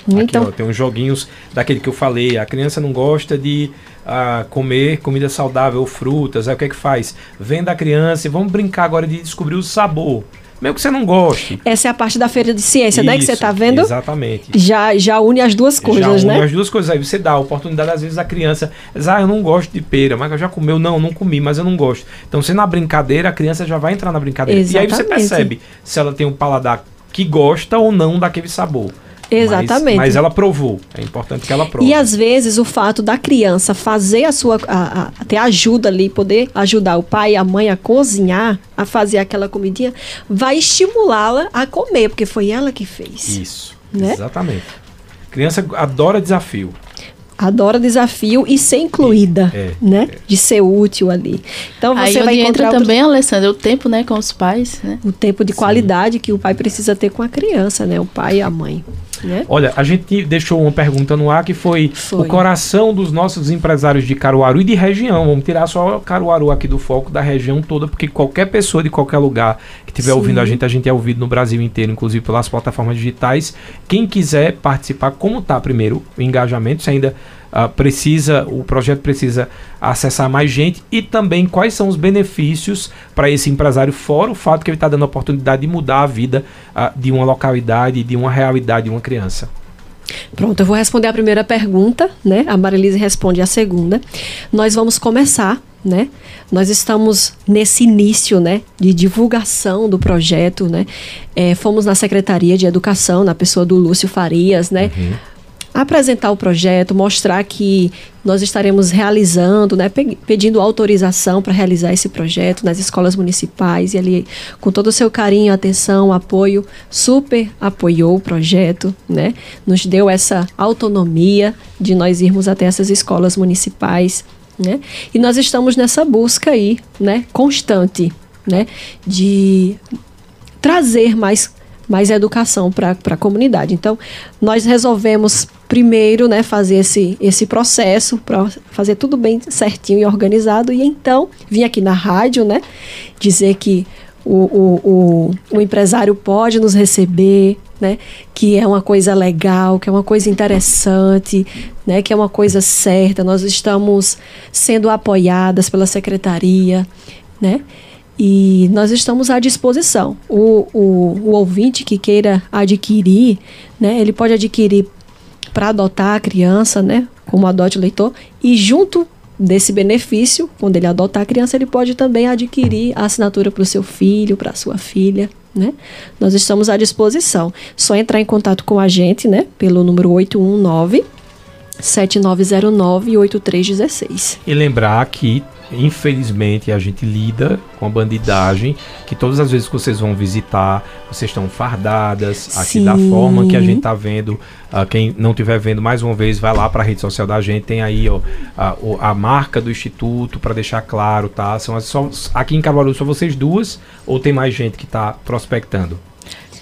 Então, Aqui, ó, tem uns joguinhos daquele que eu falei. A criança não gosta de uh, comer comida saudável ou frutas. Aí o que é que faz? Vem da criança e vamos brincar agora de descobrir o sabor mesmo que você não goste. Essa é a parte da feira de ciência, Isso, né? Que você está vendo? Exatamente. Já, já une as duas coisas, já une né? as duas coisas. Aí você dá a oportunidade, às vezes, a criança ah, eu não gosto de pera, mas eu já comeu. Não, não comi, mas eu não gosto. Então, você na brincadeira, a criança já vai entrar na brincadeira. Exatamente. E aí você percebe se ela tem um paladar que gosta ou não daquele sabor. Exatamente. Mas, mas, ela provou. É importante que ela prove. E às vezes o fato da criança fazer a sua. A, a, ter ajuda ali, poder ajudar o pai e a mãe a cozinhar, a fazer aquela comidinha, vai estimulá-la a comer, porque foi ela que fez. Isso. Né? Exatamente. Criança adora desafio adora desafio e ser incluída, é, né? É. De ser útil ali. Então você Aí vai encontrar entra também, Alessandra, o tempo, né, com os pais, né? O tempo de Sim. qualidade que o pai precisa ter com a criança, né? O pai e a mãe. Né? Olha, a gente deixou uma pergunta no ar que foi, foi, o coração dos nossos empresários de Caruaru e de região. Vamos tirar só Caruaru aqui do foco da região toda, porque qualquer pessoa de qualquer lugar que estiver ouvindo a gente, a gente é ouvido no Brasil inteiro, inclusive pelas plataformas digitais. Quem quiser participar, como está primeiro o engajamento, se ainda uh, precisa, o projeto precisa acessar mais gente e também quais são os benefícios para esse empresário, fora o fato que ele está dando a oportunidade de mudar a vida uh, de uma localidade, de uma realidade de uma criança. Pronto, eu vou responder a primeira pergunta, né? A Marilise responde a segunda. Nós vamos começar, né? Nós estamos nesse início, né? De divulgação do projeto, né? É, fomos na Secretaria de Educação, na pessoa do Lúcio Farias, né? Uhum apresentar o projeto, mostrar que nós estaremos realizando, né, pedindo autorização para realizar esse projeto nas escolas municipais e ali com todo o seu carinho, atenção, apoio, super apoiou o projeto, né? Nos deu essa autonomia de nós irmos até essas escolas municipais, né? E nós estamos nessa busca aí, né, constante, né, de trazer mais mais educação para a comunidade. Então, nós resolvemos primeiro né, fazer esse, esse processo, para fazer tudo bem certinho e organizado, e então vim aqui na rádio né, dizer que o, o, o, o empresário pode nos receber, né? Que é uma coisa legal, que é uma coisa interessante, né? Que é uma coisa certa. Nós estamos sendo apoiadas pela secretaria, né? E nós estamos à disposição. O, o, o ouvinte que queira adquirir, né? Ele pode adquirir para adotar a criança, né? Como adote leitor e junto desse benefício, quando ele adotar a criança, ele pode também adquirir a assinatura para o seu filho, para a sua filha. Né? Nós estamos à disposição. Só entrar em contato com a gente, né? Pelo número 819 7909 8316. E lembrar que infelizmente a gente lida com a bandidagem que todas as vezes que vocês vão visitar vocês estão fardadas aqui Sim. da forma que a gente tá vendo. Uh, quem não estiver vendo mais uma vez vai lá para a rede social da gente tem aí ó a, a marca do instituto para deixar claro tá? São as, só aqui em Caruaru só vocês duas ou tem mais gente que está prospectando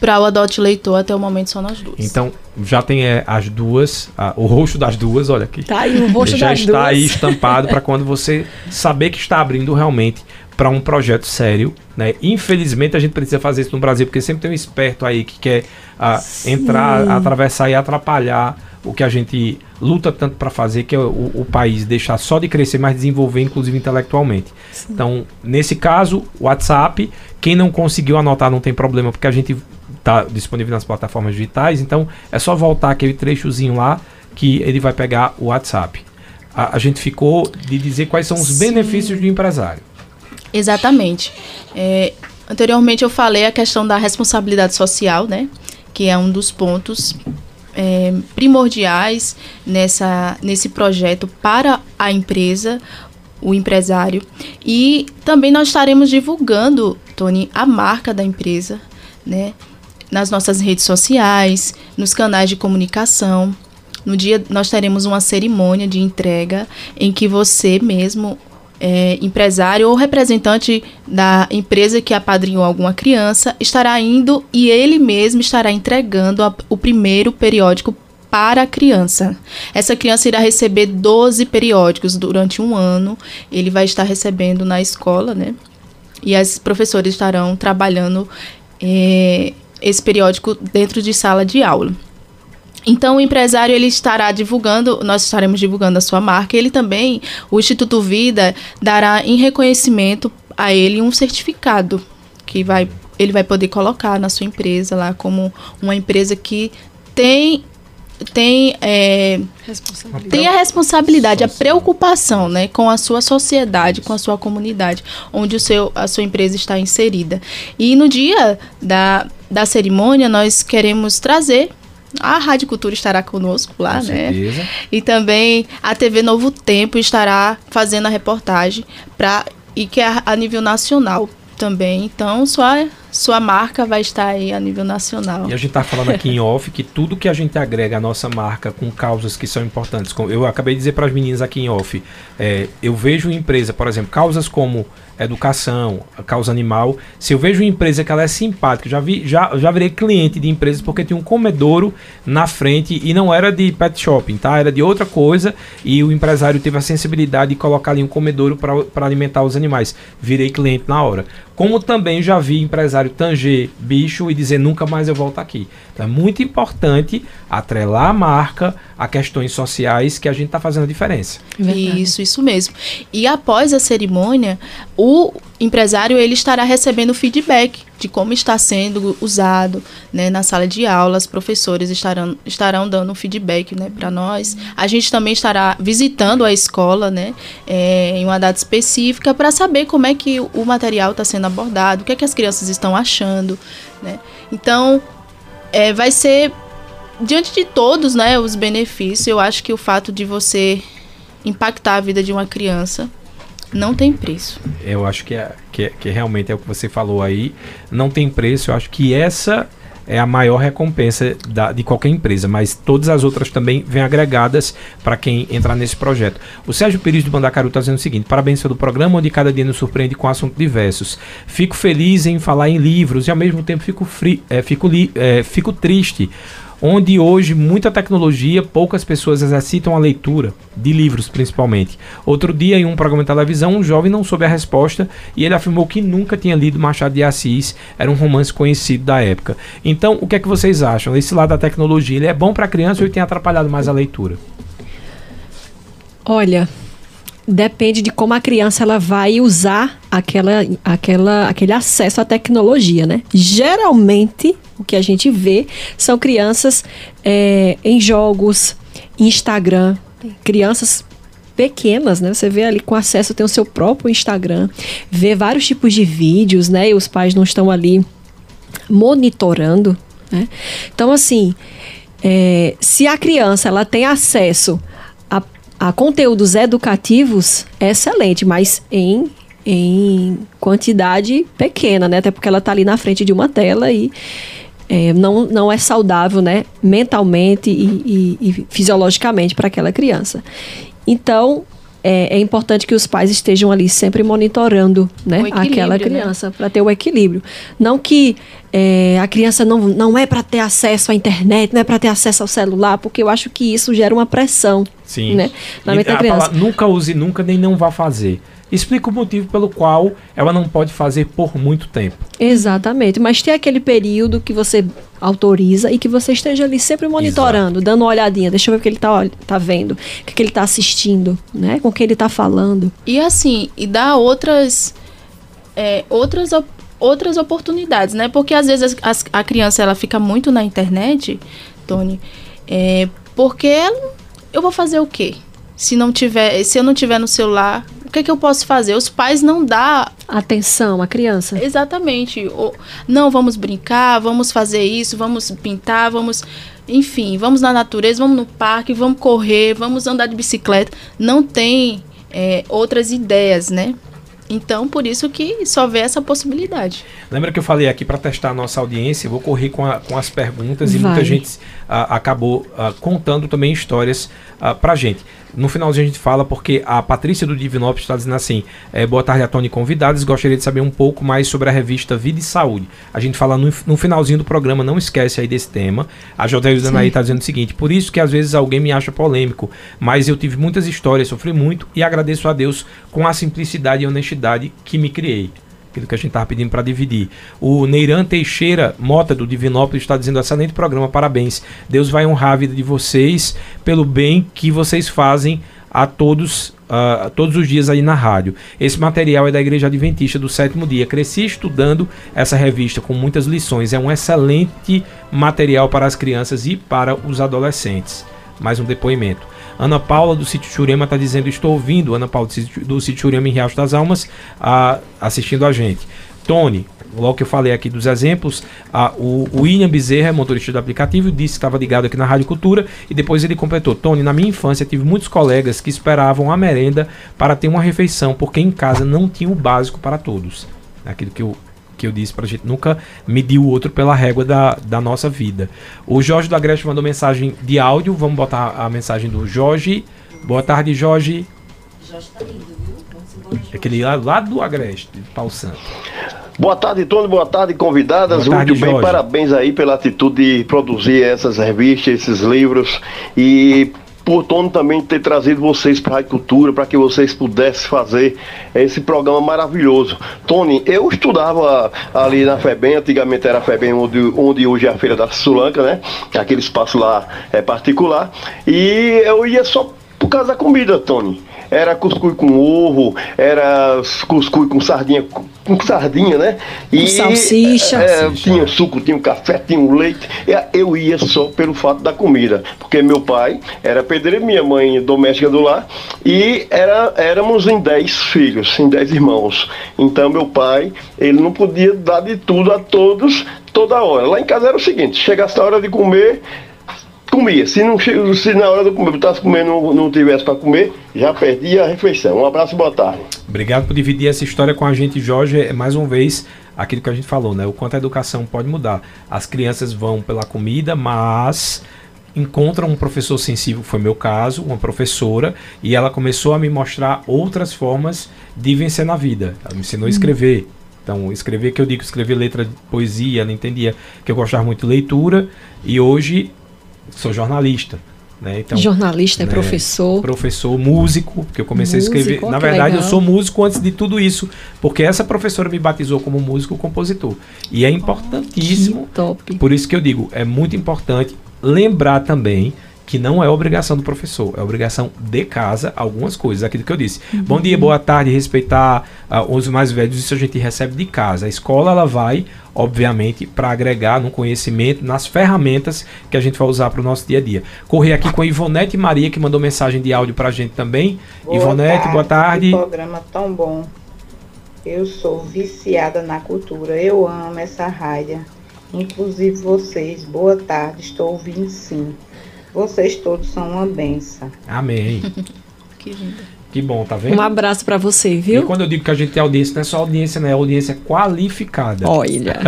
para o Adote Leitor, até o momento, só nós duas. Então, já tem é, as duas, a, o rosto das duas, olha aqui. Tá aí o rosto já das está duas. aí estampado para quando você saber que está abrindo realmente para um projeto sério, né? Infelizmente a gente precisa fazer isso no Brasil porque sempre tem um esperto aí que quer a, entrar, atravessar e atrapalhar o que a gente luta tanto para fazer, que é o, o, país deixar só de crescer, mas desenvolver, inclusive intelectualmente. Sim. Então, nesse caso, WhatsApp, quem não conseguiu anotar não tem problema, porque a gente está disponível nas plataformas digitais, então é só voltar aquele trechozinho lá que ele vai pegar o WhatsApp. A, a gente ficou de dizer quais são os Sim. benefícios do empresário. Exatamente. É, anteriormente eu falei a questão da responsabilidade social, né? Que é um dos pontos é, primordiais nessa, nesse projeto para a empresa, o empresário. E também nós estaremos divulgando, Tony, a marca da empresa, né? Nas nossas redes sociais, nos canais de comunicação. No dia nós teremos uma cerimônia de entrega em que você mesmo, é, empresário ou representante da empresa que apadrinhou alguma criança, estará indo e ele mesmo estará entregando a, o primeiro periódico para a criança. Essa criança irá receber 12 periódicos durante um ano. Ele vai estar recebendo na escola, né? E as professores estarão trabalhando é, esse periódico dentro de sala de aula. Então o empresário ele estará divulgando, nós estaremos divulgando a sua marca. Ele também, o Instituto Vida dará em reconhecimento a ele um certificado que vai ele vai poder colocar na sua empresa lá como uma empresa que tem tem, é, tem a responsabilidade, a preocupação né, com a sua sociedade, com a sua comunidade, onde o seu, a sua empresa está inserida. E no dia da, da cerimônia, nós queremos trazer. A Rádio Cultura estará conosco lá, com né? Certeza. E também a TV Novo Tempo estará fazendo a reportagem para e que é a nível nacional também. Então, sua, sua marca vai estar aí a nível nacional. E a gente está falando aqui em off que tudo que a gente agrega à nossa marca com causas que são importantes. Eu acabei de dizer para as meninas aqui em off, é, eu vejo empresa, por exemplo, causas como educação, causa animal. Se eu vejo uma empresa que ela é simpática, já vi, já, já virei cliente de empresas porque tinha um comedouro na frente e não era de pet shopping, tá? Era de outra coisa e o empresário teve a sensibilidade de colocar ali um comedouro para alimentar os animais. Virei cliente na hora. Como também já vi empresário tanger bicho e dizer nunca mais eu volto aqui. Então é muito importante atrelar a marca a questões sociais que a gente está fazendo a diferença. Verdade. Isso, isso mesmo. E após a cerimônia, o empresário ele estará recebendo feedback de como está sendo usado né, na sala de aula. Os professores estarão, estarão dando feedback né, para nós. A gente também estará visitando a escola né, é, em uma data específica para saber como é que o material está sendo abordado, o que, é que as crianças estão achando. Né? Então, é, vai ser diante de todos né, os benefícios. Eu acho que o fato de você impactar a vida de uma criança não tem preço. Eu acho que, é, que, é, que realmente é o que você falou aí. Não tem preço. Eu acho que essa é a maior recompensa da, de qualquer empresa, mas todas as outras também vêm agregadas para quem entrar nesse projeto. O Sérgio Pires do Bandacaru está dizendo o seguinte: parabéns pelo programa, onde cada dia nos surpreende com assuntos diversos. Fico feliz em falar em livros e ao mesmo tempo fico, fri, é, fico, li, é, fico triste onde hoje muita tecnologia, poucas pessoas exercitam a leitura, de livros principalmente. Outro dia, em um programa de televisão, um jovem não soube a resposta e ele afirmou que nunca tinha lido Machado de Assis, era um romance conhecido da época. Então, o que é que vocês acham? Esse lado da tecnologia, ele é bom para a criança ou ele tem atrapalhado mais a leitura? Olha, depende de como a criança ela vai usar aquela, aquela, aquele acesso à tecnologia, né? Geralmente, o que a gente vê são crianças é, em jogos, Instagram, crianças pequenas, né? Você vê ali com acesso, tem o seu próprio Instagram, vê vários tipos de vídeos, né? E os pais não estão ali monitorando, né? Então, assim, é, se a criança ela tem acesso a, a conteúdos educativos, é excelente, mas em em quantidade pequena, né? Até porque ela está ali na frente de uma tela e é, não, não é saudável, né? Mentalmente e, e, e fisiologicamente para aquela criança. Então, é, é, importante que os pais estejam ali sempre monitorando né, aquela né? criança né? para ter o equilíbrio. Não que é, a criança não, não é para ter acesso à internet, não é para ter acesso ao celular, porque eu acho que isso gera uma pressão. Sim. Né, na mente da criança. Palavra, nunca use nunca nem não vá fazer explica o motivo pelo qual ela não pode fazer por muito tempo. Exatamente, mas tem aquele período que você autoriza e que você esteja ali sempre monitorando, Exato. dando uma olhadinha, deixa eu ver o que ele está tá vendo, o que, que ele está assistindo, né? Com o que ele está falando. E assim, e dá outras é, outras outras oportunidades, né? Porque às vezes a, a criança ela fica muito na internet, Tony, é, porque eu vou fazer o quê? Se não tiver, se eu não tiver no celular, o que, é que eu posso fazer? Os pais não dá atenção à criança. Exatamente. não, vamos brincar, vamos fazer isso, vamos pintar, vamos, enfim, vamos na natureza, vamos no parque, vamos correr, vamos andar de bicicleta. Não tem é, outras ideias, né? Então, por isso que só vê essa possibilidade. Lembra que eu falei aqui para testar a nossa audiência? Eu vou correr com, a, com as perguntas Vai. e muita gente acabou contando também histórias uh, para gente. No finalzinho a gente fala porque a Patrícia do Divinópolis está dizendo assim: é, boa tarde a Tony convidados. Gostaria de saber um pouco mais sobre a revista Vida e Saúde. A gente fala no, no finalzinho do programa, não esquece aí desse tema. A Jotélia Danaí está dizendo o seguinte: por isso que às vezes alguém me acha polêmico, mas eu tive muitas histórias, sofri muito e agradeço a Deus com a simplicidade e honestidade que me criei aquilo que a gente estava pedindo para dividir. O Neiran Teixeira Mota, do Divinópolis, está dizendo: excelente programa, parabéns. Deus vai honrar a vida de vocês pelo bem que vocês fazem a todos, uh, todos os dias aí na rádio. Esse material é da Igreja Adventista do Sétimo Dia. Cresci estudando essa revista com muitas lições. É um excelente material para as crianças e para os adolescentes. Mais um depoimento. Ana Paula do Sítio Churema está dizendo: Estou ouvindo Ana Paula do Sítio, Churema em Riacho das Almas a, assistindo a gente. Tony, logo que eu falei aqui dos exemplos, a, o, o William Bezerra, motorista do aplicativo, disse que estava ligado aqui na Rádio Cultura e depois ele completou: Tony, na minha infância tive muitos colegas que esperavam a merenda para ter uma refeição, porque em casa não tinha o básico para todos. Aquilo que eu que eu disse pra gente nunca medir o outro pela régua da, da nossa vida. O Jorge do Agreste mandou mensagem de áudio. Vamos botar a mensagem do Jorge. Boa tarde, Jorge. Jorge tá lindo, viu? Aquele lá, lá do Agreste, de Paulo Santo. Boa tarde, Tony. Boa tarde, convidadas. Boa tarde, Muito bem, Jorge. parabéns aí pela atitude de produzir essas revistas, esses livros. E por Tony também ter trazido vocês para a agricultura, para que vocês pudessem fazer esse programa maravilhoso. Tony, eu estudava ali na FEBEM, antigamente era a FEBEM, onde, onde hoje é a Feira da Sulanca, né? Aquele espaço lá é particular. E eu ia só por causa da comida, Tony. Era cuscuz com ovo, era cuscuz com sardinha, com sardinha, né? E salsicha. É, tinha suco, tinha café, tinha leite. Eu ia só pelo fato da comida, porque meu pai era pedreiro, minha mãe doméstica do lar, e era, éramos em dez filhos, em dez irmãos. Então meu pai, ele não podia dar de tudo a todos toda hora. Lá em casa era o seguinte, chegasse a hora de comer, comia. Se, não, se na hora do comer, botasse comer não, não tivesse para comer, já perdia a refeição. Um abraço e boa tarde. Obrigado por dividir essa história com a gente, Jorge. É mais uma vez aquilo que a gente falou, né? O quanto a educação pode mudar. As crianças vão pela comida, mas encontram um professor sensível, foi meu caso, uma professora, e ela começou a me mostrar outras formas de vencer na vida. Ela me ensinou a escrever. Então, escrever que eu digo, escrever letra de poesia, ela entendia que eu gostava muito de leitura, e hoje sou jornalista. Né? Então, Jornalista, né? professor. Professor, músico, porque eu comecei músico, a escrever. Na verdade, legal. eu sou músico antes de tudo isso, porque essa professora me batizou como músico compositor. E é importantíssimo. Oh, top. Por isso que eu digo, é muito importante lembrar também que não é obrigação do professor, é obrigação de casa, algumas coisas, aquilo que eu disse. Uhum. Bom dia, boa tarde, respeitar uh, os mais velhos, isso a gente recebe de casa. A escola, ela vai, obviamente, para agregar no conhecimento, nas ferramentas que a gente vai usar para o nosso dia a dia. Correr aqui com a Ivonete Maria, que mandou mensagem de áudio para a gente também. Boa Ivonete, tarde, boa tarde. Que programa tão bom. Eu sou viciada na cultura, eu amo essa rádio. Inclusive vocês, boa tarde, estou ouvindo sim. Vocês todos são uma benção. Amém. que lindo. Que bom, tá vendo? Um abraço para você, viu? E quando eu digo que a gente tem audiência, não é só audiência, né? É audiência qualificada. Olha.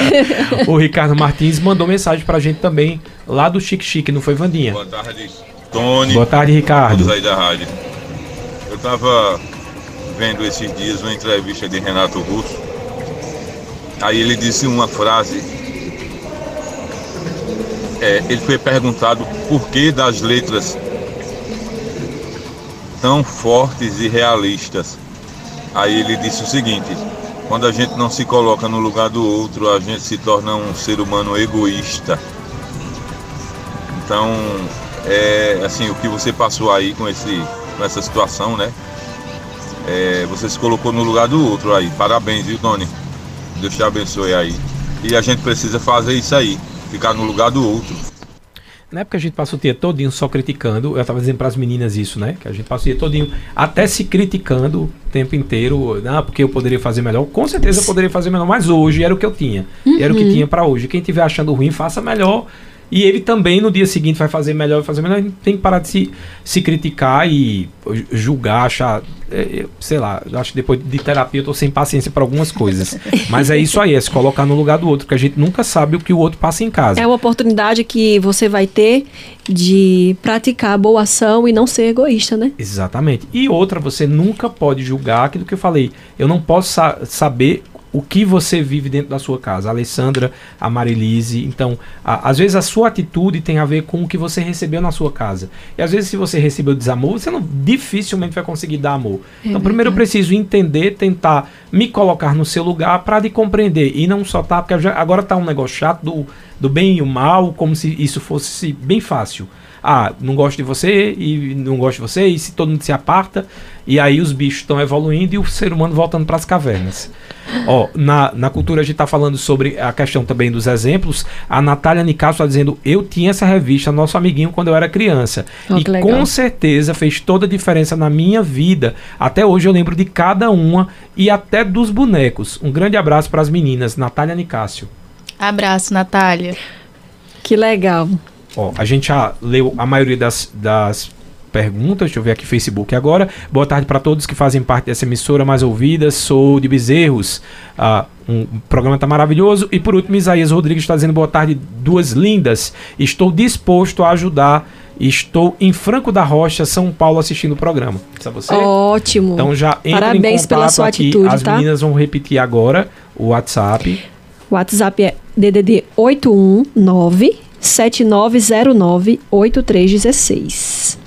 o Ricardo Martins mandou mensagem pra gente também, lá do Chique Chique, não foi, Vandinha? Boa tarde, Tony. Boa tarde, Ricardo. Todos aí da rádio. Eu tava vendo esses dias uma entrevista de Renato Russo. Aí ele disse uma frase é, ele foi perguntado por que das letras tão fortes e realistas. Aí ele disse o seguinte: quando a gente não se coloca no lugar do outro, a gente se torna um ser humano egoísta. Então, é assim, o que você passou aí com, esse, com essa situação, né? É, você se colocou no lugar do outro aí. Parabéns, viu, Tony? Deus te abençoe aí. E a gente precisa fazer isso aí ficar no lugar do outro. Na época a gente passou o dia todinho só criticando, eu estava dizendo para as meninas isso, né? Que a gente passou o dia todinho até se criticando o tempo inteiro, ah, porque eu poderia fazer melhor. Com certeza eu poderia fazer melhor, mas hoje era o que eu tinha. Uhum. Era o que uhum. tinha para hoje. Quem estiver achando ruim, faça melhor e ele também no dia seguinte vai fazer melhor, vai fazer melhor. A gente tem que parar de se, se criticar e julgar, achar. É, sei lá, acho que depois de terapia eu tô sem paciência para algumas coisas. Mas é isso aí, é se colocar no lugar do outro, porque a gente nunca sabe o que o outro passa em casa. É uma oportunidade que você vai ter de praticar a boa ação e não ser egoísta, né? Exatamente. E outra, você nunca pode julgar aquilo que eu falei. Eu não posso sa saber o que você vive dentro da sua casa. A Alessandra, a Marilise. Então, a, às vezes a sua atitude tem a ver com o que você recebeu na sua casa. E às vezes, se você recebeu desamor, você não dificilmente vai conseguir dar amor. É então, primeiro eu preciso entender, tentar me colocar no seu lugar para de compreender. E não só tá, porque agora tá um negócio chato do, do bem e o mal, como se isso fosse bem fácil ah, não gosto de você e não gosto de você, e se todo mundo se aparta, e aí os bichos estão evoluindo e o ser humano voltando para as cavernas. Ó, na, na cultura a gente está falando sobre a questão também dos exemplos. A Natália Nicasso está dizendo: Eu tinha essa revista, nosso amiguinho, quando eu era criança. Oh, e com certeza fez toda a diferença na minha vida. Até hoje eu lembro de cada uma e até dos bonecos. Um grande abraço para as meninas, Natália Nicásio. Abraço, Natália. Que legal. Ó, a gente já leu a maioria das, das perguntas. Deixa eu ver aqui Facebook agora. Boa tarde para todos que fazem parte dessa emissora mais ouvida. Sou de Bezerros. Ah, um, o programa está maravilhoso. E por último, Isaías Rodrigues está dizendo boa tarde, duas lindas. Estou disposto a ajudar. Estou em Franco da Rocha, São Paulo, assistindo o programa. Isso é você? Ótimo. Então já entra Parabéns em contato pela sua aqui. atitude, As tá? meninas vão repetir agora o WhatsApp. O WhatsApp é DDD 819 7909-8316.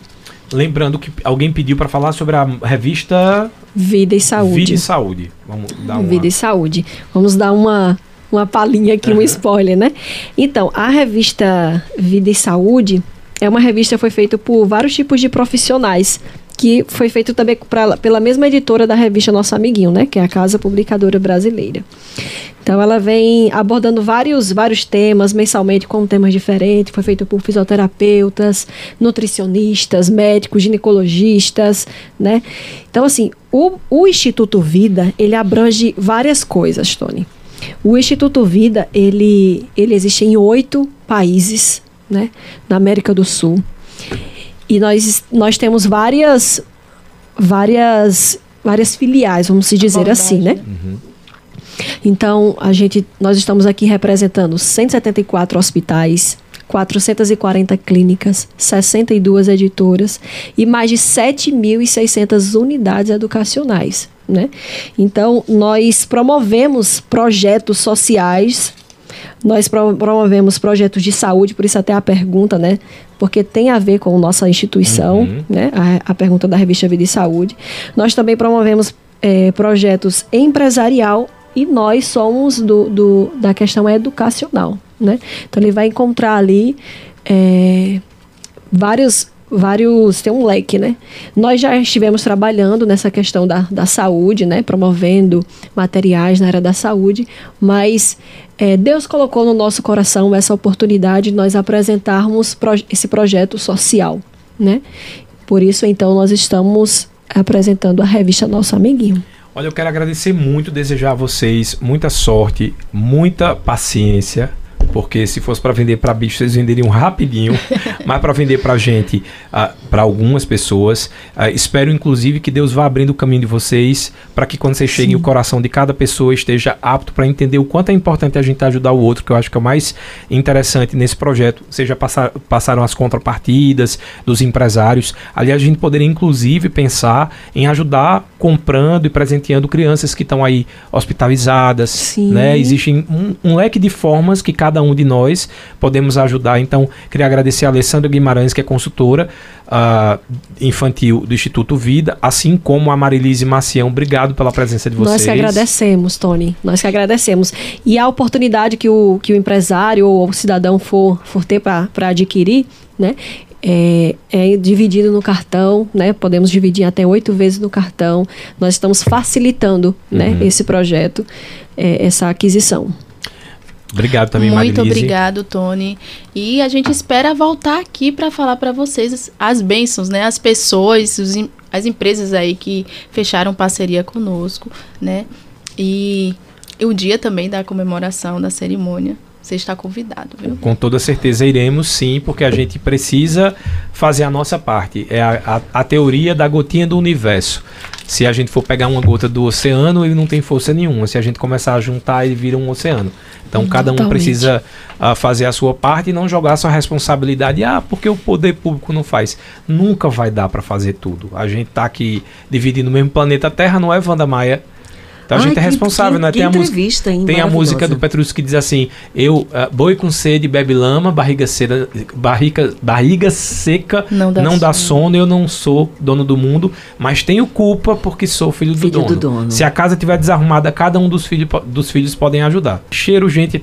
Lembrando que alguém pediu para falar sobre a revista Vida e Saúde. Vida e Saúde. Vamos dar uma... Vida e Saúde. Vamos dar uma, uma palhinha aqui, uhum. um spoiler, né? Então, a revista Vida e Saúde é uma revista que foi feita por vários tipos de profissionais que foi feito também pra, pela mesma editora da revista Nosso Amiguinho, né? Que é a Casa Publicadora Brasileira. Então ela vem abordando vários, vários temas mensalmente com temas diferentes. Foi feito por fisioterapeutas, nutricionistas, médicos, ginecologistas, né? Então assim, o, o Instituto Vida ele abrange várias coisas, Tony. O Instituto Vida ele ele existe em oito países, né? Na América do Sul. E nós, nós temos várias, várias, várias filiais, vamos se dizer assim, né? Uhum. Então, a gente, nós estamos aqui representando 174 hospitais, 440 clínicas, 62 editoras e mais de 7.600 unidades educacionais. Né? Então, nós promovemos projetos sociais Nós promovemos projetos de saúde, por isso até a pergunta, né? Porque tem a ver com nossa instituição, uhum. né? A, a, pergunta da revista Vida e Saúde. Nós também promovemos é, projetos empresarial e nós somos do, do, da questão educacional, né? Então ele vai encontrar ali é, vários vários tem um leque, né? Nós já estivemos trabalhando nessa questão da, da saúde, né? Promovendo materiais na área da saúde, mas é, Deus colocou no nosso coração essa oportunidade de nós apresentarmos pro, esse projeto social, né? Por isso, então, nós estamos apresentando a revista Nosso Amiguinho. Olha, eu quero agradecer muito, desejar a vocês muita sorte, muita paciência, porque se fosse para vender para bicho, vocês venderiam rapidinho, mas para vender para gente, ah, para algumas pessoas. Uh, espero, inclusive, que Deus vá abrindo o caminho de vocês para que quando vocês Sim. cheguem, o coração de cada pessoa esteja apto para entender o quanto é importante a gente ajudar o outro, que eu acho que é o mais interessante nesse projeto. Vocês já passar, passaram as contrapartidas dos empresários. Ali a gente poderia, inclusive, pensar em ajudar comprando e presenteando crianças que estão aí hospitalizadas. Sim. Né? Existe um, um leque de formas que cada um de nós podemos ajudar. Então, queria agradecer a Alessandra Guimarães, que é consultora uh, infantil do Instituto Vida, assim como a Marilise Macião. Obrigado pela presença de vocês. Nós que agradecemos, Tony. Nós que agradecemos. E a oportunidade que o, que o empresário ou o cidadão for, for ter para adquirir, né? É, é, dividido no cartão, né? Podemos dividir até oito vezes no cartão. Nós estamos facilitando, né, uhum. né? Esse projeto, é, essa aquisição. Obrigado também, Muito obrigado, Tony. E a gente espera voltar aqui para falar para vocês as bênçãos, né? As pessoas, os, as empresas aí que fecharam parceria conosco, né? E, e o dia também da comemoração da cerimônia. Você está convidado, viu? Com toda certeza iremos, sim, porque a gente precisa fazer a nossa parte. É a, a, a teoria da gotinha do universo. Se a gente for pegar uma gota do oceano, ele não tem força nenhuma. Se a gente começar a juntar, ele vira um oceano. Então, cada um precisa uh, fazer a sua parte e não jogar sua responsabilidade. Ah, porque o poder público não faz. Nunca vai dar para fazer tudo. A gente está aqui dividindo o mesmo planeta Terra, não é, Wanda Maia? Então a gente é responsável, que, né? Tem a, música, tem a música do Petrus que diz assim: eu, uh, boi com sede, bebe lama, barriga, cera, barriga, barriga seca, não dá, não dá sono. eu não sou dono do mundo, mas tenho culpa porque sou filho, filho do, dono. do dono. Se a casa estiver desarrumada, cada um dos, filho, dos filhos podem ajudar. Cheiro, gente.